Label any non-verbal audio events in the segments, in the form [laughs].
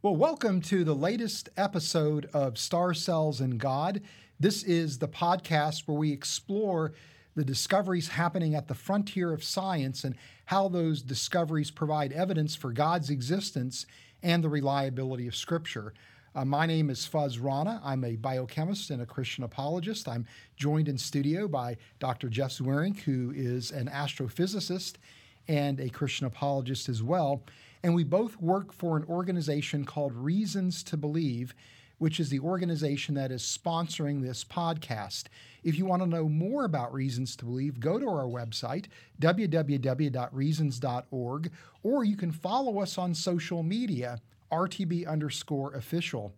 Well, welcome to the latest episode of Stars, Cells and God. This is the podcast where we explore the discoveries happening at the frontier of science and how those discoveries provide evidence for God's existence and the reliability of Scripture. Uh, my name is Fuzz Rana. I'm a biochemist and a Christian apologist. I'm joined in studio by Dr. Jeff Zweerink, who is an astrophysicist and a Christian apologist as well. And we both work for an organization called Reasons to Believe, which is the organization that is sponsoring this podcast. If you want to know more about Reasons to Believe, go to our website, www.reasons.org, or you can follow us on social media, RTB underscore official.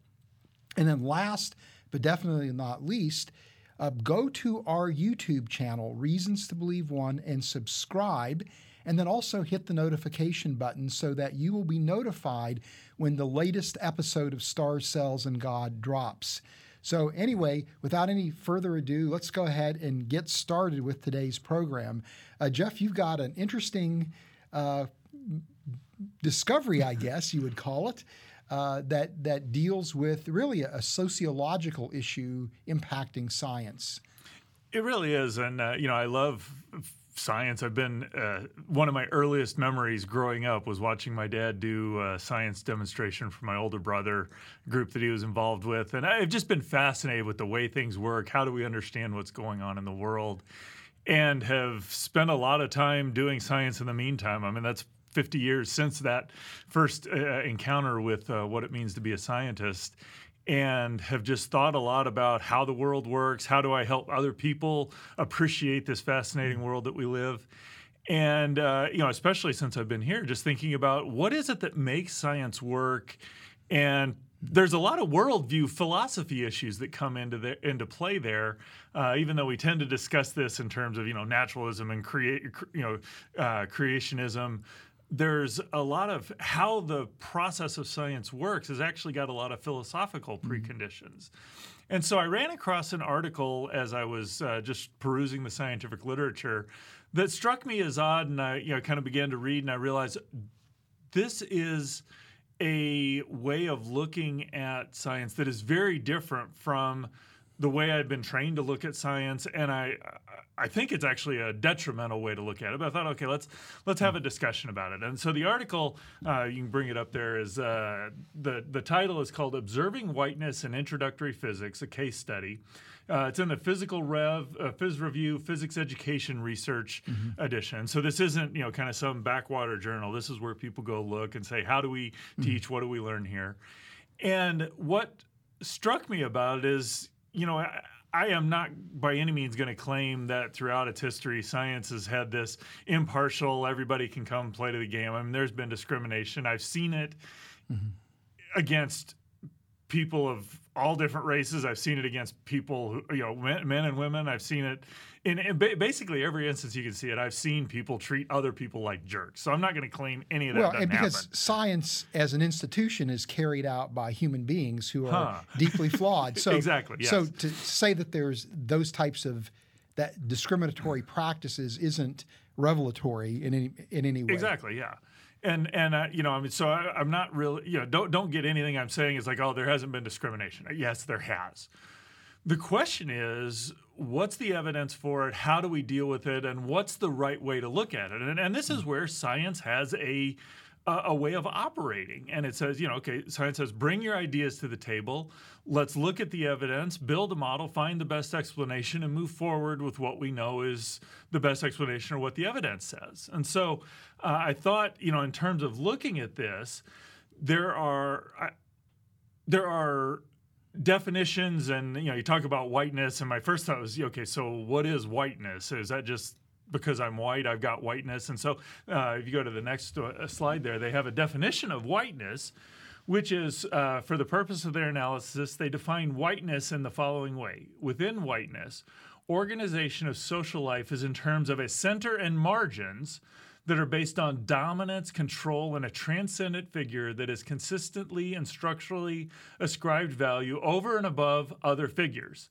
And then last, but definitely not least, uh, go to our YouTube channel, Reasons to Believe One, and subscribe and then also hit the notification button so that you will be notified when the latest episode of Stars, Cells, and God drops. So, anyway, without any further ado, let's go ahead and get started with today's program. Uh, Jeff, you've got an interesting uh, discovery, I guess you would call it. Uh, that that deals with really a, sociological issue impacting science. It really is, and uh, you know, I love science. I've been uh, one of my earliest memories growing up was watching my dad do a science demonstration for my older brother group that he was involved with, and I've just been fascinated with the way things work. How do we understand what's going on in the world? And have spent a lot of time doing science in the meantime. I mean, that's 50 years since that first uh, encounter with uh, what it means to be a scientist and have just thought a lot about how the world works. How do I help other people appreciate this fascinating world that we live? And, uh, you know, especially since I've been here, just thinking about what is it that makes science work and there's a lot of worldview philosophy issues that come into the, into play there. Uh, even though we tend to discuss this in terms of you know naturalism and create you know uh, creationism, there's a lot of how the process of science works has actually got a lot of philosophical mm-hmm. preconditions. And so I ran across an article as I was uh, just perusing the scientific literature that struck me as odd, and I you know kind of began to read, and I realized this is a way of looking at science that is very different from the way I'd been trained to look at science, and I I think it's actually a detrimental way to look at it. But I thought, okay, let's let's have a discussion about it. And so the article, uh, you can bring it up there, is uh, the the title is called "Observing Whiteness in Introductory Physics: A Case Study." Uh, it's in the Physical Rev, uh, Phys Review, Physics Education Research mm-hmm. edition. So this isn't you know kind of some backwater journal. This is where people go look and say, how do we mm-hmm. teach? What do we learn here? And what struck me about it is you know, I, I am not by any means going to claim that throughout its history, science has had this impartial, everybody can come play to the game. I mean, there's been discrimination. I've seen it mm-hmm. against people of all different races. I've seen it against people, who, you know, men, men and women. I've seen it in, in basically every instance you can see it. I've seen people treat other people like jerks. So I'm not going to claim any of that. Well, because happen. science as an institution is carried out by human beings who are huh. [laughs] deeply flawed. So exactly. Yes. So to say that there's those types of that discriminatory practices isn't revelatory in any in any way. Exactly. Yeah and and uh, you know i mean so I, am not really you know don't don't get anything i'm saying is like oh there hasn't been discrimination yes there has the question is what's the evidence for it how do we deal with it and what's the right way to look at it and, and this is where science has a a, way of operating. And it says, you know, okay, science says, bring your ideas to the table. Let's look at the evidence, build a model, find the best explanation, and move forward with what we know is the best explanation or what the evidence says. And so uh, I thought, you know, in terms of looking at this, there are. I, there are definitions and you know you talk about whiteness and my first thought was okay so what is whiteness is that just because I'm white, I've got whiteness. And so uh, if you go to the next uh, slide there, they have a definition of whiteness, which is uh, for the purpose of their analysis, they define whiteness in the following way Within whiteness, organization of social life is in terms of a center and margins that are based on dominance, control, and a transcendent figure that is consistently and structurally ascribed value over and above other figures.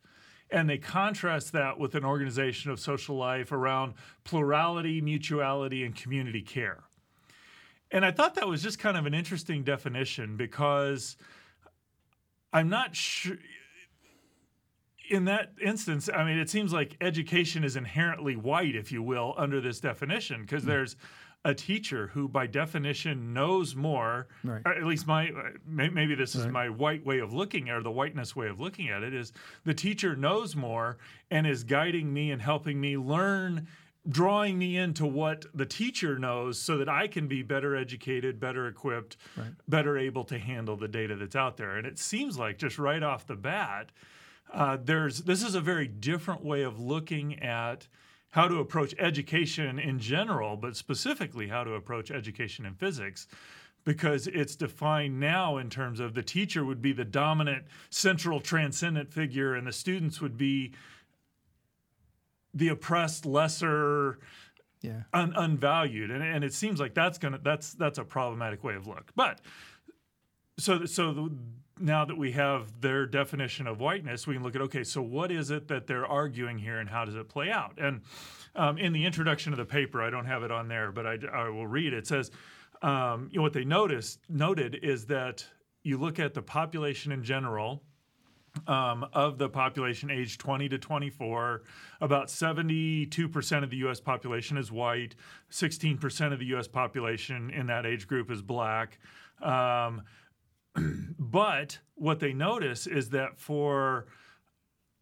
and they contrast that with an organization of social life around plurality, mutuality, and community care. And I thought that was just kind of an interesting definition because I'm not sure. In that instance, I mean, it seems like education is inherently white, if you will, under this definition, because mm. there's a teacher who, by definition, knows more. Right. At least my maybe this is right. my white way of looking or the whiteness way of looking at it is the teacher knows more and is guiding me and helping me learn drawing me into what the teacher knows so that I can be better educated, better equipped, right. better able to handle the data that's out there. And it seems like just right off the bat, uh, there's this is a very different way of looking at how to approach education in general, but specifically how to approach education in physics. Because it's defined now in terms of the teacher would be the dominant central transcendent figure, and the students would be the oppressed, lesser, yeah. un, unvalued, and and it seems like that's gonna that's that's a problematic way of look. But so so the, now that we have their definition of whiteness, we can look at okay, so what is it that they're arguing here, and how does it play out? And um, in the introduction of the paper, I don't have it on there, but I, I will read. It says, um, you know, what they noticed noted is that you look at the population in general um, of the population aged 20 to 24, about 72% of the U.S. population is white, 16% of the U.S. population in that age group is black. Um, [clears throat] but what they notice is that for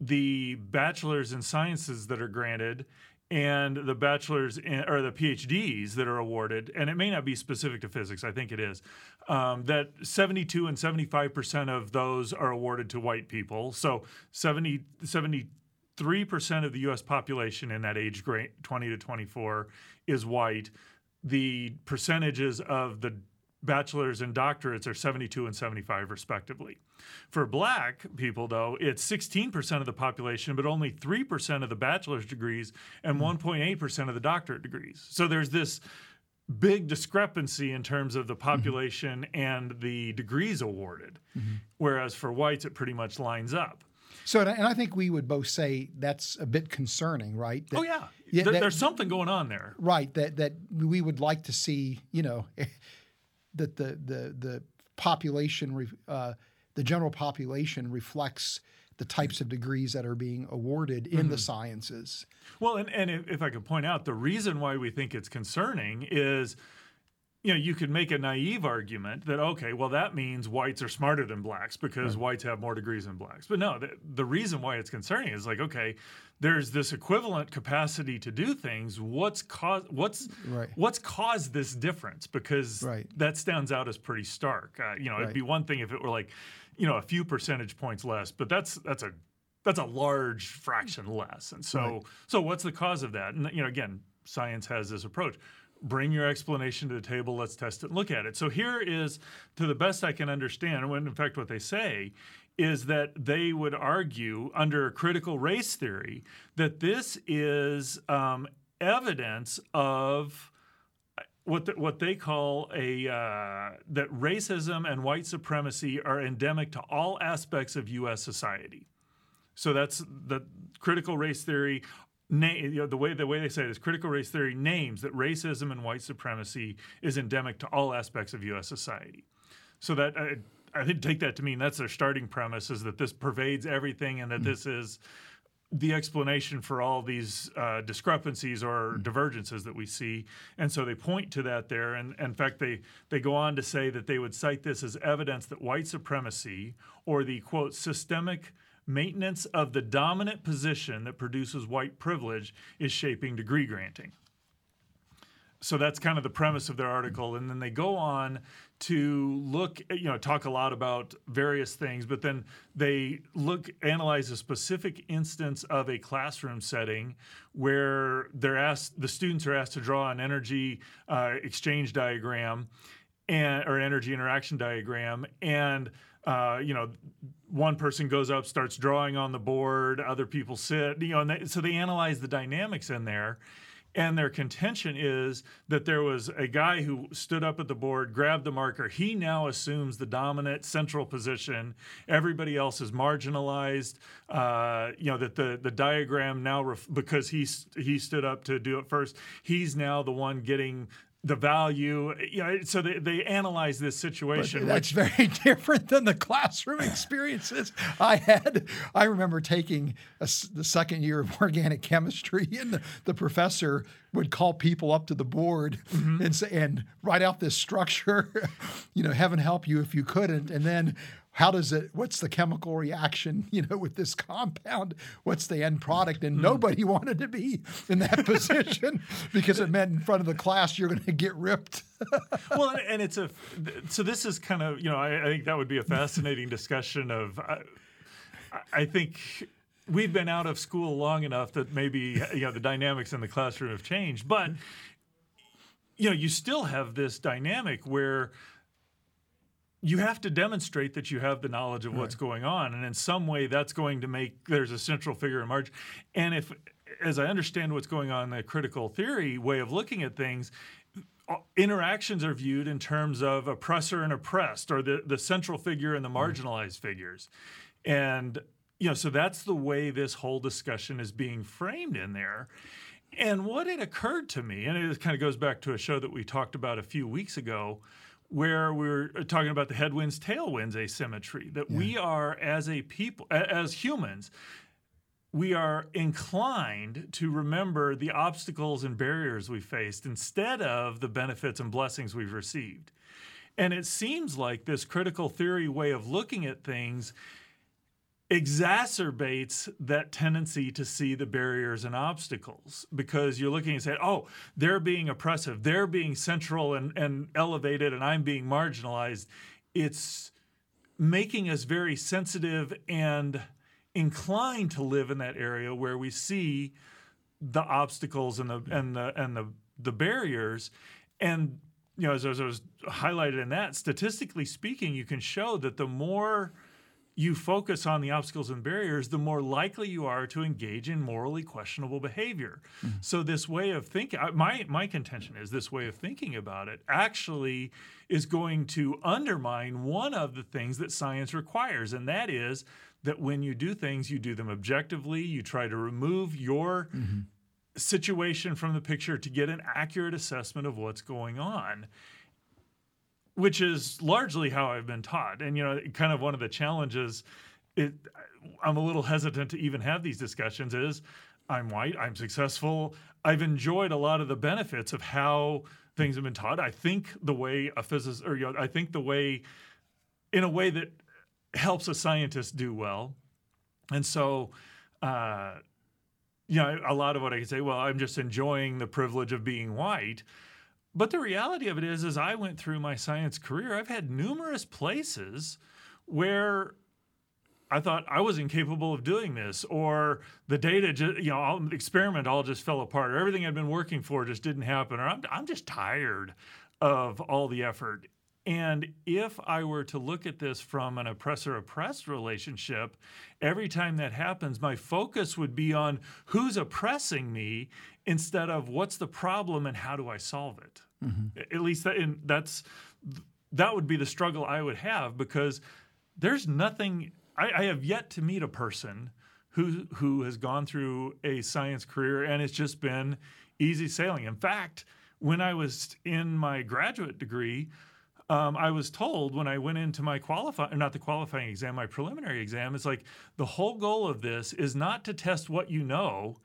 the bachelor's in sciences that are granted, and the bachelor's in, or the PhDs that are awarded, and it may not be specific to physics, I think it is, um, that 72 and 75% of those are awarded to white people. So 70, 73% of the US population in that age grade, 20 to 24, is white. The percentages of the bachelor's and doctorates are 72 and 75 respectively. For black people though, it's 16% of the population but only 3% of the bachelor's degrees and 1.8% hmm. of the doctorate degrees. So there's this big discrepancy in terms of the mm-hmm. population mm-hmm. and the degrees awarded. Mm-hmm. Whereas for whites it pretty much lines up. So, and I think we would both say that's a bit concerning, right? That, oh yeah, yeah there, that, there's something going on there, right? That that we would like to see, you know, [laughs] that the the the population, uh, the general population reflects the types of degrees that are being awarded in mm-hmm. the sciences. Well, and, and if, if I could point out, the reason why we think it's concerning is you know, you could make a naive argument that okay, well, that means whites are smarter than blacks because right. whites have more degrees than blacks. But no, the, the reason why it's concerning is like okay, there's this equivalent capacity to do things. What's caused what's right. what's caused this difference? Because right. that stands out as pretty stark. Uh, you know, it'd be one thing if it were like, you know, a few percentage points less, but that's that's a that's a large fraction less. And so so what's the cause of that? And you know, again, science has this approach bring your explanation to the table let's test it and look at it so here is to the best i can understand when in fact what they say is that they would argue under critical race theory that this is um, evidence of what the, what they call a uh, that racism and white supremacy are endemic to all aspects of U.S. society. So that's the critical race theory name, you know, the way the way they say it is critical race theory names that racism and white supremacy is endemic to all aspects of U.S. society. So that I, I didn't take that to mean that's their starting premise is that this pervades everything and that mm-hmm. this is the explanation for all these uh, discrepancies or mm-hmm. divergences that we see, and so they point to that there. And, and in fact, they they go on to say that they would cite this as evidence that white supremacy or the quote systemic maintenance of the dominant position that produces white privilege is shaping degree granting. So that's kind of the premise of their article. And then they go on to look, you know, talk a lot about various things, but then they look, analyze a specific instance of a classroom setting where they're asked, the students are asked to draw an energy uh, exchange diagram and or energy interaction diagram. And uh, you know, one person goes up, starts drawing on the board, other people sit, you know, and they, so they analyze the dynamics in there. And their contention is that there was a guy who stood up at the board, grabbed the marker. He now assumes the dominant central position. Everybody else is marginalized. Uh, you know that the the diagram now ref- because he he stood up to do it first. He's now the one getting the value. You know, so they, they analyze this situation. But that's which, very [laughs] different than the classroom experiences I had. I remember taking a, the second year of [laughs] organic chemistry, and the, the professor would call people up to the board mm-hmm. and say, and write out this structure. [laughs] you know, heaven help you if you couldn't, and then how does it what's the chemical reaction [laughs] you know with this compound? What's the end product? And mm. nobody [laughs] wanted to be in that position [laughs] because it meant in front of the class you're going to get ripped. Well and it's a so this is kind of you know i, I think that would be a fascinating discussion of I, I think we've been out of school long enough that maybe you know the dynamics in the classroom have changed but you know you still have this dynamic where you have to demonstrate that you have the knowledge of what's right. going on and in some way that's going to make there's a central figure in margin and if as i understand what's going on in the critical theory way of looking at things uh, interactions are viewed in terms of oppressor and oppressed or the, the central figure and the marginalized figures. And you know so that's the way this whole discussion is being framed in there. And what it occurred to me and it kind of goes back to a show that we talked about a few weeks ago where we're uh, talking about the headwinds tailwinds asymmetry that yeah. we are as a people as humans we are inclined to remember the obstacles and barriers we faced instead of the benefits and blessings we've received and it seems like this critical theory way of looking at things exacerbates that tendency to see the barriers and obstacles because you're looking and saying, oh, they're being oppressive, they're being central and, and elevated, and I'm being marginalized. It's making us very sensitive and inclined to live in that area where we see the obstacles and the and the and the the barriers and you know as, as I was highlighted in that statistically speaking you can show that the more you focus on the obstacles and barriers, the more likely you are to engage in morally questionable behavior. Mm-hmm. So this way of thinking, my my contention is this way of thinking about it actually is going to undermine one of the things that science requires, and that is that when you do things, you do them objectively. You try to remove your mm-hmm. situation from the picture to get an accurate assessment of what's going on which is largely how I've been taught. And you know, kind of one of the challenges it I'm a little hesitant to even have these discussions is I'm white, I'm successful. I've enjoyed a lot of the benefits of how things have been taught. I think the way a physicist or you know, I think the way in a way that helps a scientist do well. And so uh, you know, a lot of what I can say, well, I'm just enjoying the privilege of being white. But the reality of it is, as I went through my science career, I've had numerous places where I thought I was incapable of doing this, or the data, just, you know, the experiment all just fell apart, or everything I'd been working for just didn't happen, or I'm, I'm just tired of all the effort. And if I were to look at this from an oppressor oppressed relationship, every time that happens, my focus would be on who's oppressing me instead of what's the problem and how do I solve it. Mm-hmm. At least that, in, that's that would be the struggle I would have because there's nothing. I, I have yet to meet a person who who has gone through a science career and it's just been easy sailing. In fact, when I was in my graduate degree, um, I was told when I went into my qualifying, not the qualifying exam, my preliminary exam, it's like the whole goal of this is not to test what you know,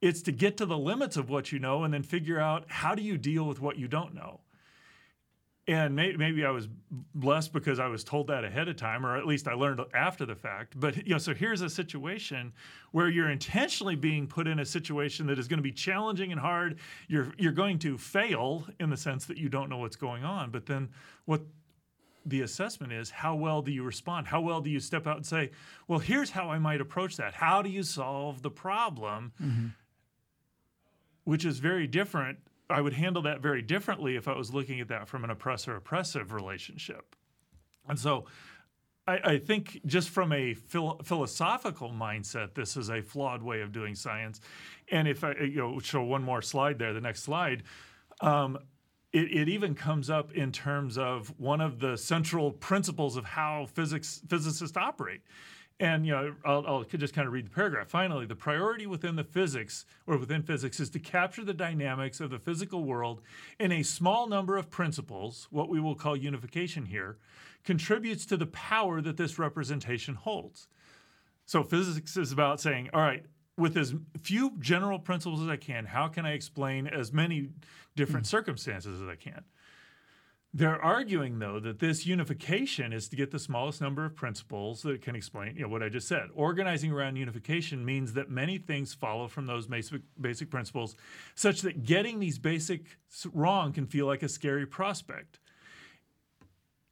it's to get to the limits of what you know and then figure out how do you deal with what you don't know. And may, maybe I was blessed because I was told that ahead of time, or at least I learned after the fact. But you know, so here's a situation where you're intentionally being put in a situation that is going to be challenging and hard. You're you're going to fail in the sense that you don't know what's going on. But then what the assessment is how well do you respond? How well do you step out and say, well, here's how I might approach that. How do you solve the problem? Mm-hmm which is very different. I would handle that very differently if I was looking at that from an oppressor oppressive relationship. And so I, I think just from a phil- philosophical mindset, this is a flawed way of doing science. And if I you know show one more slide there, the next slide. Um, it, it, even comes up in terms of one of the central principles of how physics physicists operate. And you know, I'll, I'll, just kind of read the paragraph. Finally, the priority within the physics or within physics is to capture the dynamics of the physical world in a small number of principles, what we will call unification here, contributes to the power that this representation holds. So physics is about saying, all right, with as few general principles as I can, how can I explain as many different mm. circumstances as I can? They're arguing, though, that this unification is to get the smallest number of principles that can explain you know, what I just said. Organizing around unification means that many things follow from those basic, basic principles, such that getting these basics wrong can feel like a scary prospect.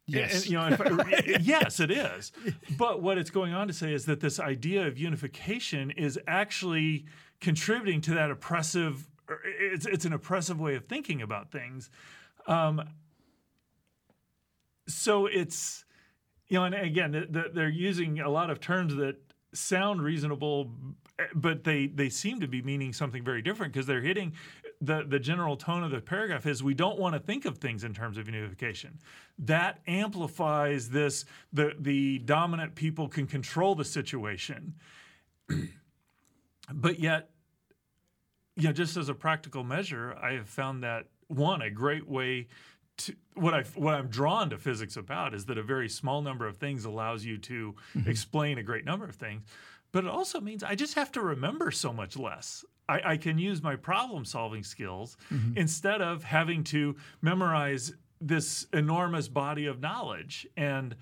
Yes. And, you know, [laughs] yes, it is. But what it's going on to say is that this idea of unification is actually contributing to that oppressive. It's it's an oppressive way of thinking about things. Um, so it's you know, and again, the, the, they're using a lot of terms that sound reasonable, eh, but they they seem to be meaning something very different because they're hitting the the general tone of the paragraph is we don't want to think of things in terms of unification. That amplifies this the the dominant people can control the situation. [clears throat] but yet you know just as a practical measure, I have found that one a great way to, what I what I'm drawn to physics about is that a very small number of things allows you to mm-hmm. explain a great number of things, but it also means I just have to remember so much less. I, I can use my problem solving skills mm-hmm. instead of having to memorize this enormous body of knowledge. And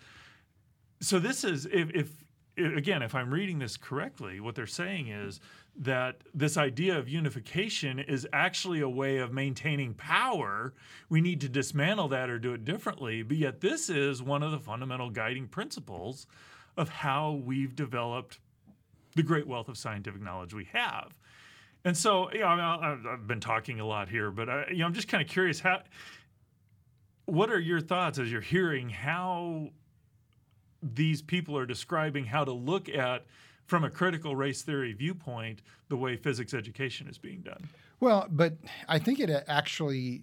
so this is if, if again, if I'm reading this correctly, what they're saying is that this idea of unification is actually a way of maintaining power. We need to dismantle that or do it differently. But yet, this is one of the fundamental guiding principles of how we've developed the great wealth of scientific knowledge we have. And so, you know, I have been talking a lot here, but I, you know, I'm just kind of curious how. What are your thoughts as you're hearing how these people are describing how to look at from a critical race theory viewpoint, the way physics education is being done. Well, but I think it actually,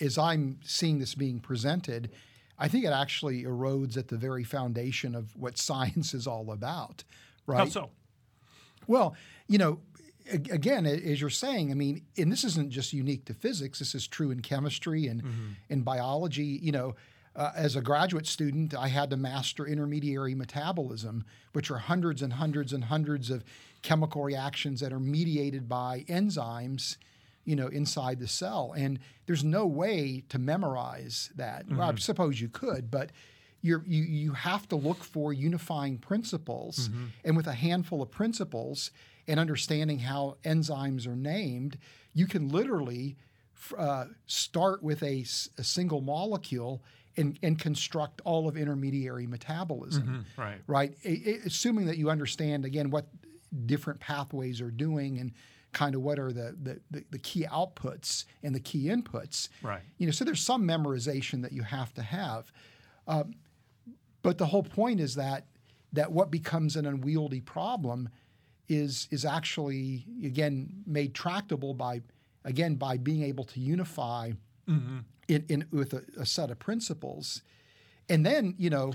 as I'm seeing this being presented, I think it actually erodes at the very foundation of what science is all about, right? How so? Well, you know, again, as you're saying, I mean, and this isn't just unique to physics. This is true in chemistry and mm-hmm. in biology. You know, uh, as a graduate student, I had to master intermediary metabolism, which are hundreds and hundreds and hundreds of chemical reactions that are mediated by enzymes, you know, inside the cell. And there's no way to memorize that. Mm-hmm. Well, I suppose you could, but you you have to look for unifying principles. Mm-hmm. And with a handful of principles and understanding how enzymes are named, you can literally uh, start with a, a single molecule and, and construct all of intermediary metabolism. Mm-hmm, right. Right. assuming that you understand again what different pathways are doing and kind of what are the, the, the, the, key outputs and the key inputs. Right. You know, so there's some memorization that you have to have. Um, but the whole point is that that what becomes an unwieldy problem is is actually again made tractable by again by being able to unify mm-hmm in, in with a, a set of principles, and then you know.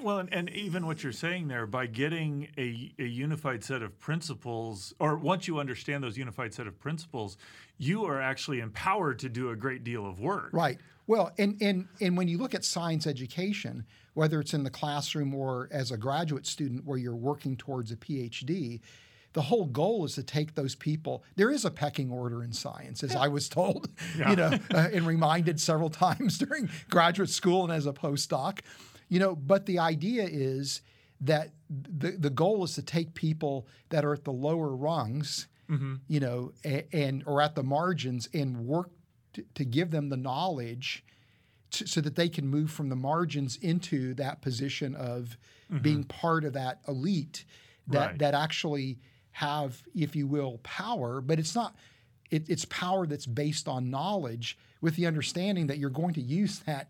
Well, and, and, even what you're saying there, by getting a, a unified set of principles, or once you understand those unified set of principles, you are actually empowered to do a great deal of work. Right. Well, and and and when you look at science education, whether it's in the classroom or as a graduate student where you're working towards a PhD, the whole goal is to take those people. There is a pecking order in science, as. I was told, [laughs] yeah. you know, uh, and reminded several [laughs] times during graduate school and as a postdoc, you know. But the idea is that the the goal is to take people that are at the lower rungs, mm-hmm. you know, and, and, or at the margins, and work to, to give them the knowledge. So that they can move from the margins into that position of mm-hmm. being part of that elite that right. that actually have, if you will, power, but it's not. It, it's power that's based on knowledge, with the understanding that you're going to use that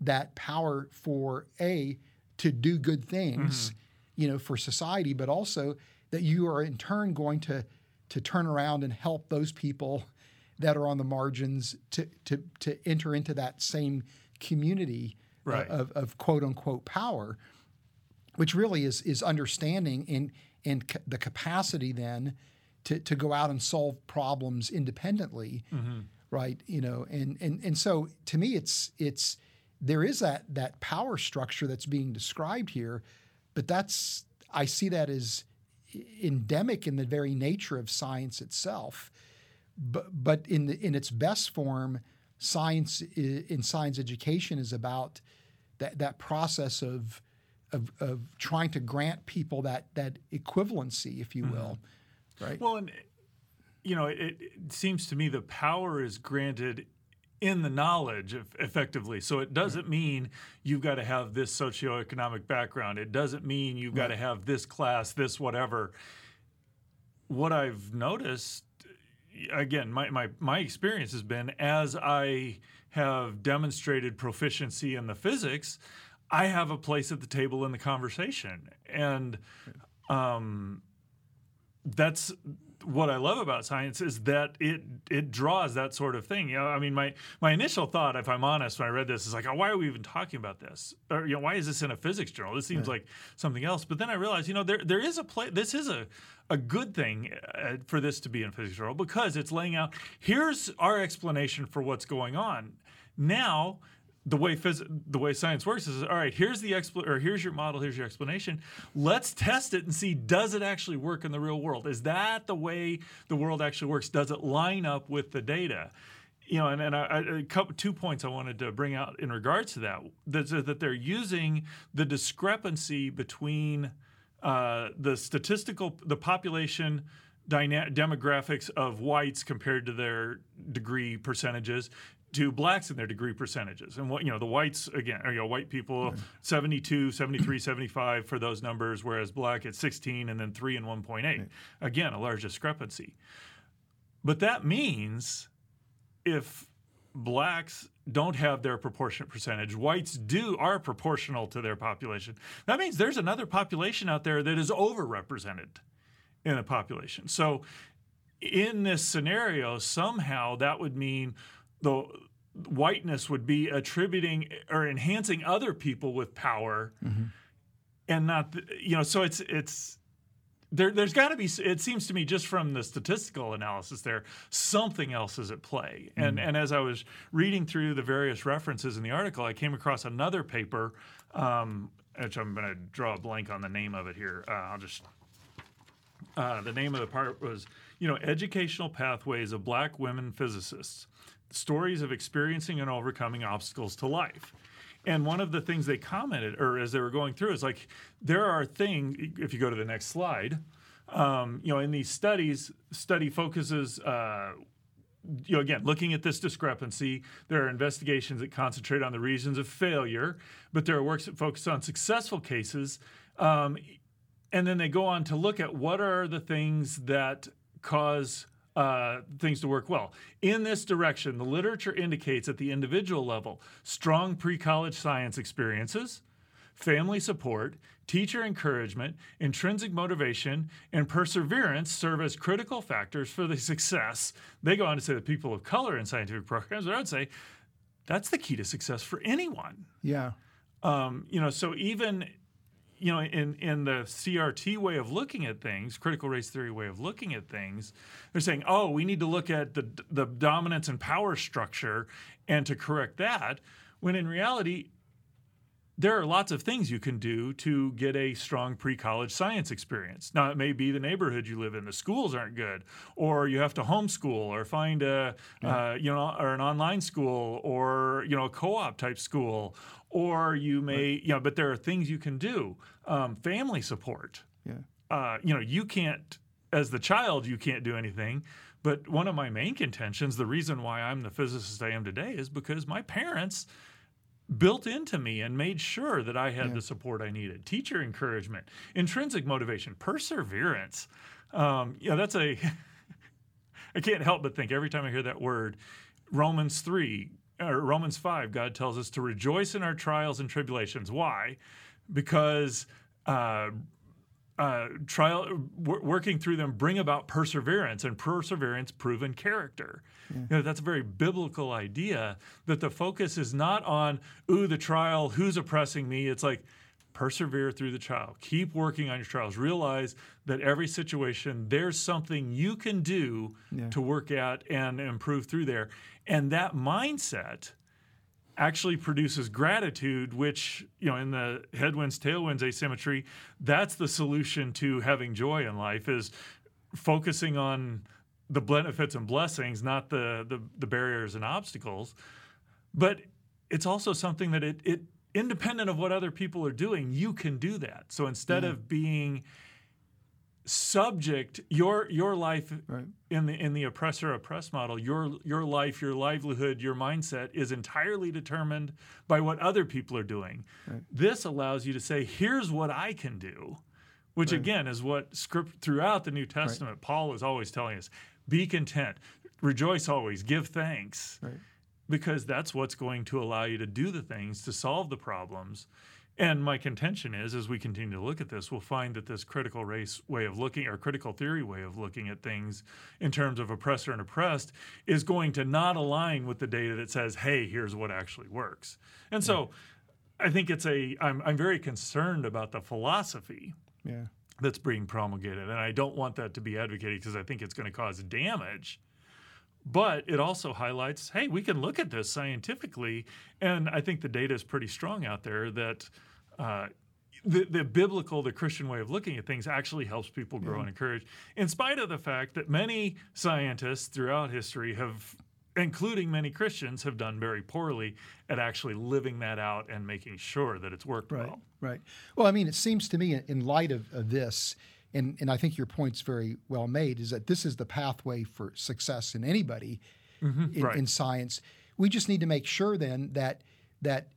that power for a to do good things, mm-hmm. you know, for society, but also that you are in turn going to to turn around and help those people that are on the margins to to to enter into that same community uh, right. of, of quote unquote power, which really is is understanding and and ca- the capacity then to to go out and solve problems independently, mm-hmm. right? You know, and and and so to me, it's it's there is that that power structure that's being described here, but that's I see that as endemic in the very nature of science itself. But but in the, in its best form, science in science education is about that that process of of, of trying to grant people that that equivalency, if you will, mm-hmm. right? Well, and you know, it, it, seems to me the power is granted in the knowledge effectively. So it doesn't mean you've got to have this socioeconomic background. It doesn't mean you've right. got to have this class, this whatever. What I've noticed, again, my, my, my experience has been as I have demonstrated proficiency in the physics, I have a place at the table in the conversation. And um, that's what I love about science is that it it draws that sort of thing. You know, I mean, my my initial thought, if I'm honest, when I read this, is like, oh, why are we even talking about this? Or you know, why is this in a physics journal? This seems like something else. But then I realized, you know, there there is a place. This is a a good thing uh, for this to be in physics journal because it's laying out here's our explanation for what's going on. Now the way phys- the way science works is all right here's the expl- or here's your model here's your explanation. Let's test it and see does it actually work in the real world? Is that the way the world actually works? Does it line up with the data? You know and, and I, couple, two points i wanted to bring out in regards to that that, that they're using the discrepancy between uh, the statistical the population dyna- demographics of whites compared to their degree percentages to blacks in their degree percentages. And what you know, the whites again, you know, white people 72, 73, 75 for those numbers whereas black at 16 and then 3 and 1.8. Right. Again, a large discrepancy. But that means if blacks don't have their proportionate percentage, whites do are proportional to their population. That means there's another population out there that is overrepresented in a population. So in this scenario, somehow that would mean the whiteness would be attributing or enhancing other people with power mm-hmm. and not the, you know so it's it's there, there's got to be it seems to me just from the statistical analysis there something else is at play and mm-hmm. and as i was reading through the various references in the article i came across another paper um, which i'm going to draw a blank on the name of it here uh, i'll just uh, the name of the part was you know educational pathways of black women physicists stories of experiencing and overcoming obstacles to life. And one of the things they commented, or as they were going through, is like there are things. If you go to the next slide, um, you know, in these studies, study focuses. Uh, you know, again, looking at this discrepancy, there are investigations that concentrate on the reasons of failure, but there are works that focus on successful cases. Um, and then they go on to look at what are the things that cause uh, things to work well. In this direction, the literature indicates at the individual level strong pre college science experiences, family support, teacher encouragement, intrinsic motivation, and perseverance serve as critical factors for the [laughs] success. They go on to say that people of color in scientific programs, but I would say that's the key to success for anyone. Yeah. Um, you know, so even you know, in in the CRT way of looking at things, critical race theory way of looking at things, they're saying, oh, we need to look at the the dominance and power structure, and to correct that. When in reality, there are lots of things you can do to get a strong pre-college science experience. Now, it may be the neighborhood you live in, the schools aren't good, or you have to homeschool, or find a yeah. uh, you know, or an online school, or you know, a co-op type school, or you may, right. you know, but there are things you can do. Um, family support. Yeah. Uh, you know, you can't, as the child, you can't do anything. But one of my main contentions, the reason why I'm the physicist I am today, is because my parents built into me and made sure that I had yeah. the support I needed. Teacher encouragement, intrinsic motivation, perseverance. Um, yeah, that's a. [laughs] I can't help but think every time I hear that word, Romans three Romans 5, God tells us to rejoice in our trials and tribulations. Why? because uh, uh, trial w- working through them bring about perseverance and perseverance proven character yeah. you know, that's a very biblical idea that the focus is not on ooh the trial who's oppressing me it's like persevere through the trial keep working on your trials realize that every situation there's something you can do yeah. to work at and improve through there and that mindset actually produces gratitude, which, you know, in the headwinds, tailwinds asymmetry, that's the solution to having joy in life is focusing on the benefits and blessings, not the, the, the barriers and obstacles. But it's also something that it, it independent of what other people are doing, you can do that. So instead of being subject your your life right. in the in the oppressor oppressed model your your life your livelihood your mindset is entirely determined by what other people are doing right. this allows you to say here's what i can do which right. again is what script throughout the new testament paul is always telling us be content rejoice always give thanks because that's what's going to allow you to do the things to solve the problems and my contention is, as we continue to look at this, we'll find that this critical race way of looking, or critical theory way of looking at things in terms of oppressor and oppressed, is going to not align with the data that says, hey, here's what actually works. And so mm. I think it's a, I'm, I'm very concerned about the philosophy. Yeah. That's being promulgated. And I don't want that to be advocated because I think it's going to cause damage but it also highlights hey we can look at this scientifically and i think the data is pretty strong out there that uh, the, the biblical, the Christian way of looking at things actually helps people grow and encourage, in spite of the fact that many scientists throughout history have, including many Christians, have done very poorly at actually living that out and making sure that it's worked right, well. Right. Well, I mean, it seems to me, in light of, of this, and, and I think your point's very well made, is that this is the pathway for success in anybody mm-hmm, in, right. in science. We just need to make sure then that that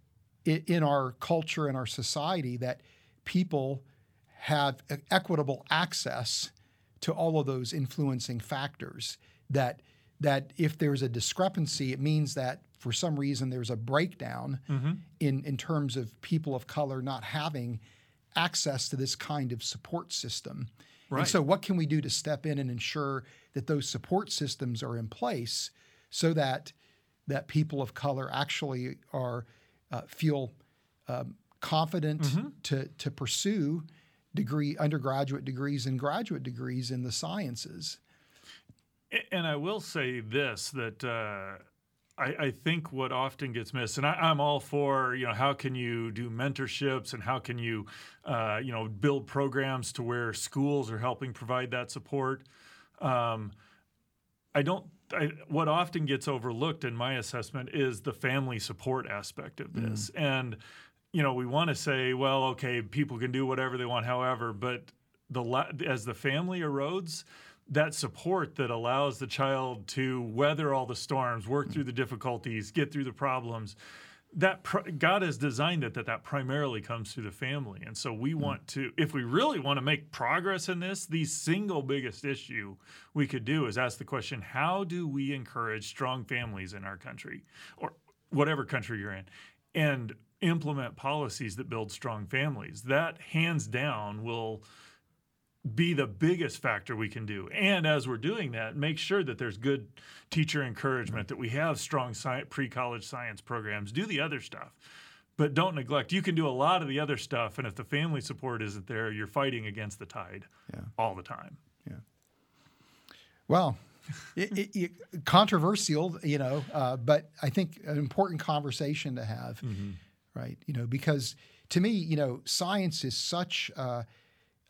in our culture and our society that people have equitable access to all of those influencing factors that that if there's a discrepancy it means that for some reason there's a breakdown mm-hmm. in in terms of people of color not having access to this kind of support system right. and so what can we do to step in and ensure that those support systems are in place so that that people of color actually are uh, feel um, confident mm-hmm. to to pursue degree undergraduate degrees and graduate degrees in the sciences. And I will say this that. Uh, I, I, think what often gets missed, and I, am all for, you know, how can you do mentorships and how can you, uh, you know, build programs to where schools are helping provide that support. Um, I don't I, what often gets overlooked in my assessment is the family support aspect of this. Mm. And you know, we want to say, well, okay, people can do whatever they want, however, but the as the family erodes, that support that allows the child to weather all the storms, work through the difficulties, get through the problems, that pr- God has designed it that that primarily comes through the family. And so we mm. want to, if we really want to make progress in this, the single biggest issue we could do is ask the question how do we encourage strong families in our country or whatever country you're in and implement policies that build strong families? That hands down will be the biggest factor we can do. And as we're doing that, make sure that there's good teacher encouragement, that we have strong sci- pre college science programs, do the other stuff. But don't neglect. You can do a lot of the other stuff, and if the family support isn't there, you're fighting against the tide yeah. all the time. Yeah. Well, it, it, it, controversial, you know, uh, but I think an important conversation to have, mm-hmm. right? You know, because to me, you know, science is such. Uh,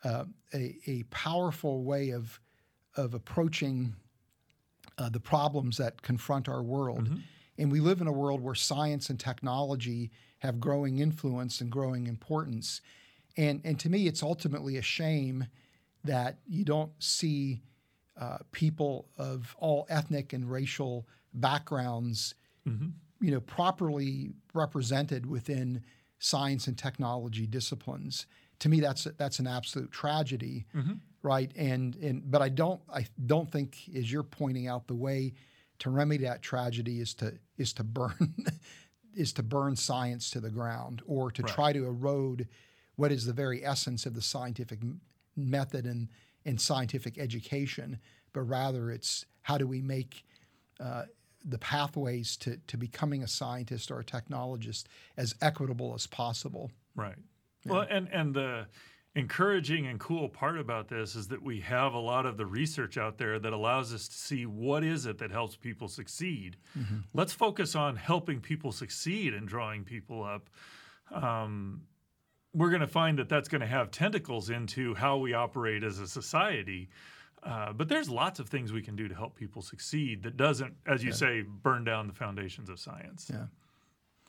uh, a, a, powerful way of of approaching uh, the problems that confront our world. Mm-hmm. And we live in a world where science and technology have growing influence and growing importance. And and to me, it's ultimately a shame that you don't see uh, people of all ethnic and racial backgrounds, mm-hmm. you know, properly represented within science and technology disciplines to me that's that's an absolute tragedy, mm-hmm. right? And and but I don't I don't think as you're pointing out the way to remedy that tragedy is to is to burn [laughs] is to burn science to the ground or to right. try to erode what is the very essence of the scientific method and, and scientific education, but rather it's how do we make uh, the pathways to, to becoming a scientist or a technologist as equitable as possible. Right. Yeah. Well, and and the encouraging and cool part about this is that we have a lot of the research out there that allows us to see what is it that helps people succeed. Mm-hmm. Let's focus on helping people succeed and drawing people up. Um, we're going to find that that's going to have tentacles into how we operate as a society. Uh, but there's lots of things we can do to help people succeed that doesn't, as you yeah. say, burn down the foundations of science. Yeah.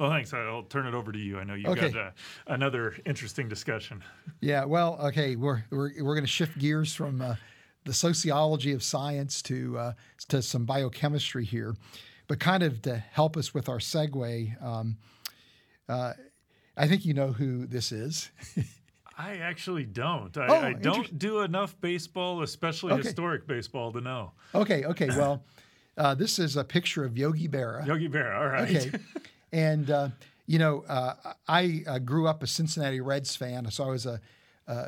Well, thanks. I'll turn it over to you. I know you okay. got uh, another interesting discussion. Yeah. Well, okay. We're we're we're going to shift gears from uh, the sociology of science to uh, to some biochemistry here, but kind of to help us with our segue. Um, uh, I think you know who this is. [laughs] I actually don't. I, oh, I don't do enough baseball, especially okay. historic baseball, to know. Okay. Okay. Well, uh, this is a picture of Yogi Berra. Yogi Berra. All right. Okay. [laughs] And, uh, you know, uh, I uh, grew up a Cincinnati Reds fan. So I was a, uh,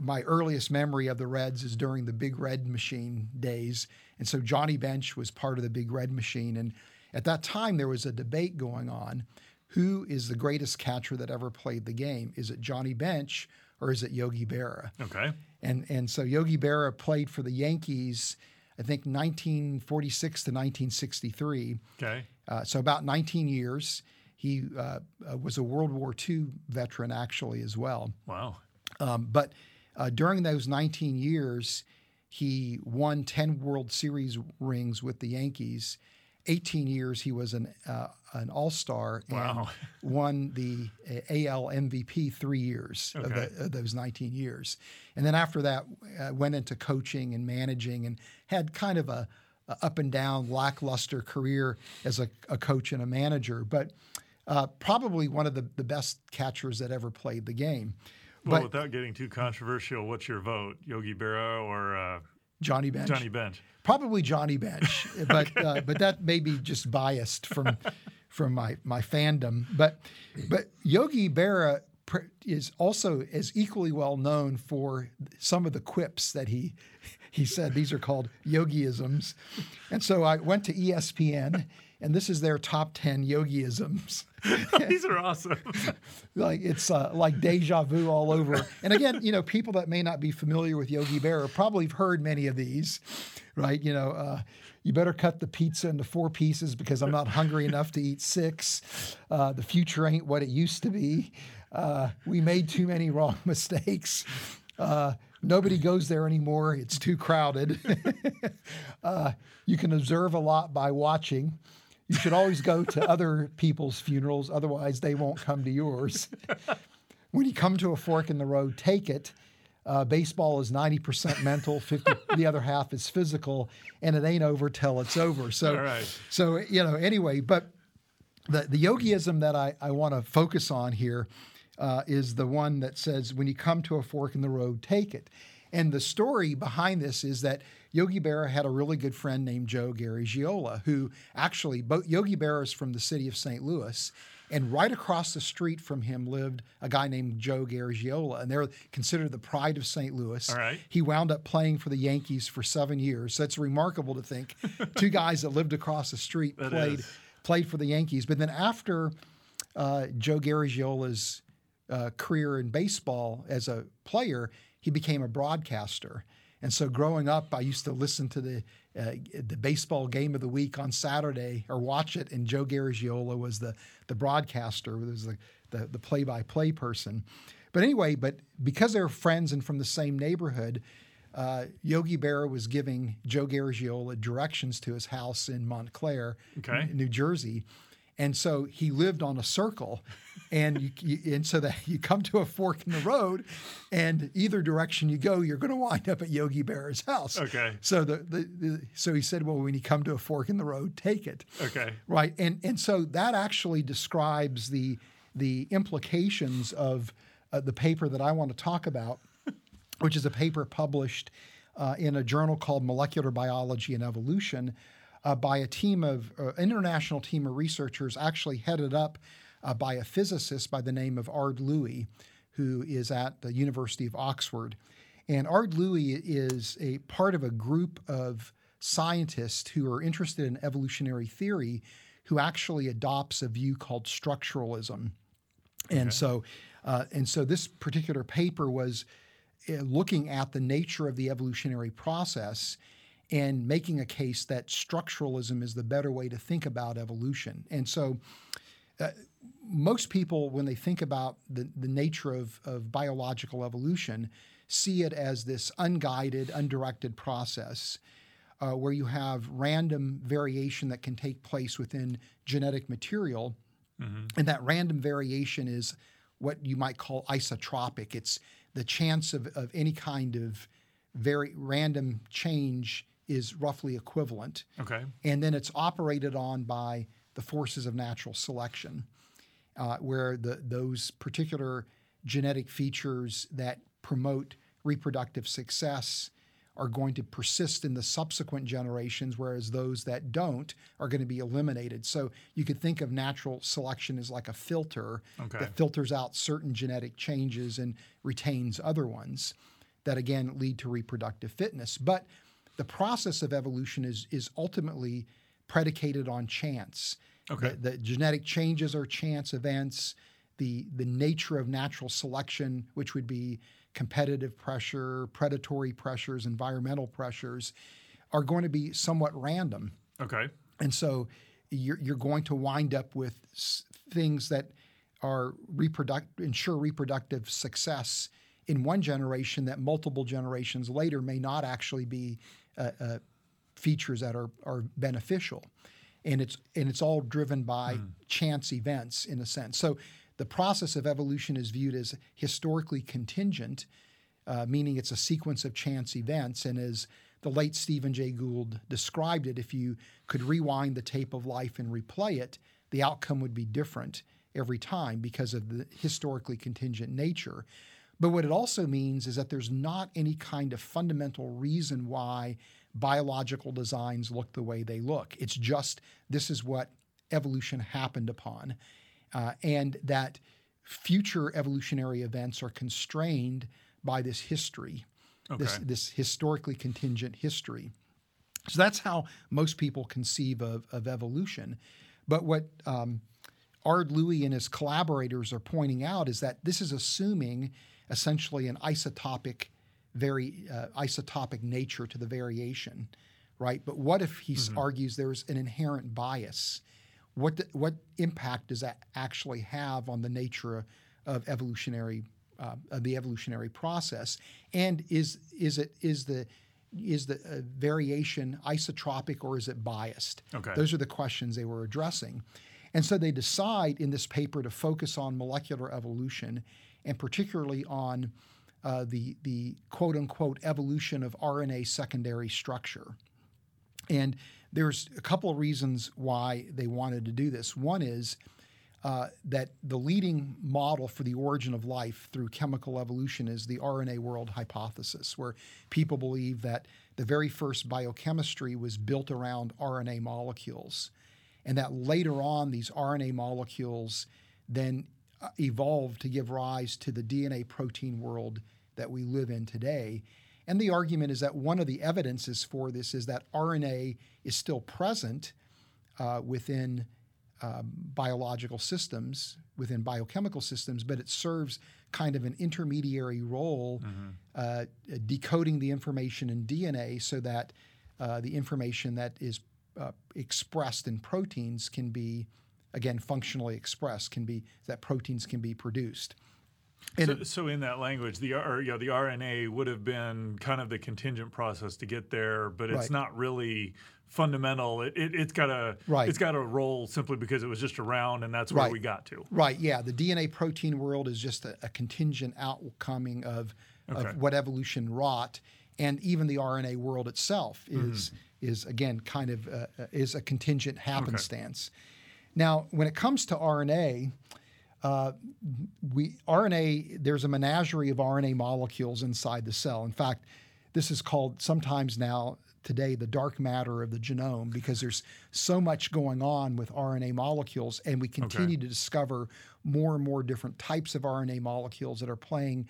my earliest memory of the Reds is during the Big Red Machine days. And so Johnny Bench was part of the Big Red Machine. And at that time, there was a debate going on who is the greatest catcher that ever played the game? Is it Johnny Bench or is it Yogi Berra? Okay. And and so Yogi Berra played for the Yankees, I think 1946 to 1963. Okay. Uh, so about 19 years. He uh, uh, was a World War II veteran, actually, as well. Wow. Um, but uh, during those 19 years, he won 10 World Series rings with the Yankees. 18 years, he was an uh, an All Star and wow. [laughs] won the AL MVP three years okay. of, the, of, those 19 years. And then after that, uh, went into coaching and managing and had kind of a, up and down, lackluster career as a, a coach and a manager, but uh, probably one of the, the best catchers that ever played the game. Well, but, without getting too controversial, what's your vote, Yogi Berra or uh, Johnny Bench? Johnny Bench. Probably Johnny Bench, [laughs] but okay. uh, but that may be just biased from from my my fandom. But but Yogi Berra is also as equally well known for some of the quips that he he said these are called yogiisms. And so I went to ESPN, and this is their top 10 yogiisms. [laughs] these are awesome. [laughs] like it's uh, like deja vu all over. And again, you know, people that may not be familiar with Yogi Berra probably have heard many of these, right? You know, uh, you better cut the pizza into four pieces because I'm not hungry enough to eat six. Uh, the future ain't what it used to be. Uh, we made too many wrong [laughs] mistakes. Nobody goes there anymore. It's too crowded. [laughs] uh, you can observe a lot by watching. You should always go to other people's funerals, otherwise, they won't come to yours. [laughs] when you come to a fork in the road, take it. Uh, baseball is 90% mental, 50, the other half is physical, and it ain't over till it's over. So, so you know, anyway, but the, the yogiism that I, I want to focus on here uh, is the one that says, when you come to a fork in the road, take it. And the story behind this is that Yogi Berra had a really good friend named Joe Garagiola, who actually, both Yogi Berra is from the city of St. Louis, and right across the street from him lived a guy named Joe Garagiola, and they're considered the pride of St. Louis. All right. He wound up playing for the Yankees for seven years. So it's remarkable to think [laughs] two guys that lived across the street played played for the Yankees. But then after uh, Joe Garagiola's uh, career in baseball as a player, he became a broadcaster. And so growing up, I used to listen to the uh, the baseball game of the week on Saturday or watch it, and Joe Garagiola was the the broadcaster, was the the, the play-by-play person. But anyway, but because they were friends and from the same neighborhood, uh, Yogi Berra was giving Joe Garagiola directions to his house in Montclair, okay. New Jersey and so he lived on a circle, and you, you, and so that [laughs] you come to a fork in the road, and either direction you go, you're going to wind up at Yogi Berra's house. Okay. So the, the, the so he said, well, when you come to a fork in the road, take it. Okay. Right, and and so that actually describes the the implications of uh, the paper that I want to talk about, which is a paper published uh, in a journal called Molecular Biology and Evolution uh, by a team of uh, international team of researchers, actually headed up uh, by a physicist by the name of Ard Louis, who is at the University of Oxford. And Ard Louis is a part of a group of scientists who are interested in evolutionary theory who actually adopts a view called structuralism. And okay. so uh, and so this particular paper was uh, looking at the nature of the evolutionary process and making a case that structuralism is the better way to think about evolution. And so uh, most people, when they think about the, the nature of, of biological evolution, see it as this unguided, undirected process uh, where you have random variation that can take place within genetic material. Mm-hmm. And that random variation is what you might call isotropic. It's the chance of, of any kind of very random change is roughly equivalent. Okay. And then it's operated on by the forces of natural selection, uh, where the, those particular genetic features that promote reproductive success are going to persist in the subsequent generations, whereas those that don't are going to be eliminated. So you could think of natural selection as like a filter okay. that filters out certain genetic changes and retains other ones that again lead to reproductive fitness. But the process of evolution is is ultimately predicated on chance. Okay. The, the genetic changes are chance events. The the nature of natural selection, which would be competitive pressure, predatory pressures, environmental pressures, are going to be somewhat random. Okay. And so you're, you're going to wind up with things that are reproduct ensure reproductive success in one generation that multiple generations later may not actually be uh, uh, features that are, are beneficial. And it's and it's all driven by mm. chance events in a sense. So the process of evolution is viewed as historically contingent, uh, meaning it's a sequence of chance events. And as the late Stephen Jay Gould described it, if you could rewind the tape of life and replay it, the outcome would be different every time because of the historically contingent nature. But what it also means is that there's not any kind of fundamental reason why biological designs look the way they look. It's just this is what evolution happened upon uh, and that future evolutionary events are constrained by this history, okay. this, this historically contingent history. So that's how most people conceive of, of evolution. But what um, Ard Louis and his collaborators are pointing out is that this is assuming essentially an isotopic, very uh, isotopic nature to the variation, right? But what if he mm-hmm. argues there's an inherent bias what what impact does that actually have on the nature of evolutionary uh, of the evolutionary process? And is is it is the is the uh, variation isotropic or is it biased? Okay. Those are the questions they were addressing. And so they decide in this paper to focus on molecular evolution and particularly on uh, the, the quote unquote evolution of RNA secondary structure. And there's a couple of reasons why they wanted to do this. One is uh, that the leading model for the origin of life through chemical evolution is the RNA world hypothesis, where people believe that the very first biochemistry was built around RNA molecules, and that later on these RNA molecules then evolved to give rise to the DNA protein world that we live in today. And the argument is that one of the evidences for this is that RNA is still present uh, within um, biological systems, within biochemical systems, but it serves kind of an intermediary role, mm-hmm. uh, decoding the information in DNA so that uh, the information that is uh, expressed in proteins can be, again, functionally expressed, can be that proteins can be produced. So, so, in that language, the or, you know, the RNA would have been kind of the contingent process to get there, but it's right. not really fundamental. It, it, has got a right. it's got a role simply because it was just around, and that's where right. we got to. Right. Yeah. The DNA protein world is just a, a contingent outcoming of okay. of what evolution wrought, and even the RNA world itself is mm-hmm. is again kind of uh, is a contingent happenstance. Okay. Now, when it comes to RNA. Uh, we RNA there's a menagerie of RNA molecules inside the cell. In fact, this is called sometimes now today the dark matter of the genome because there's so much going on with RNA molecules, and we continue okay. to discover more and more different types of RNA molecules that are playing,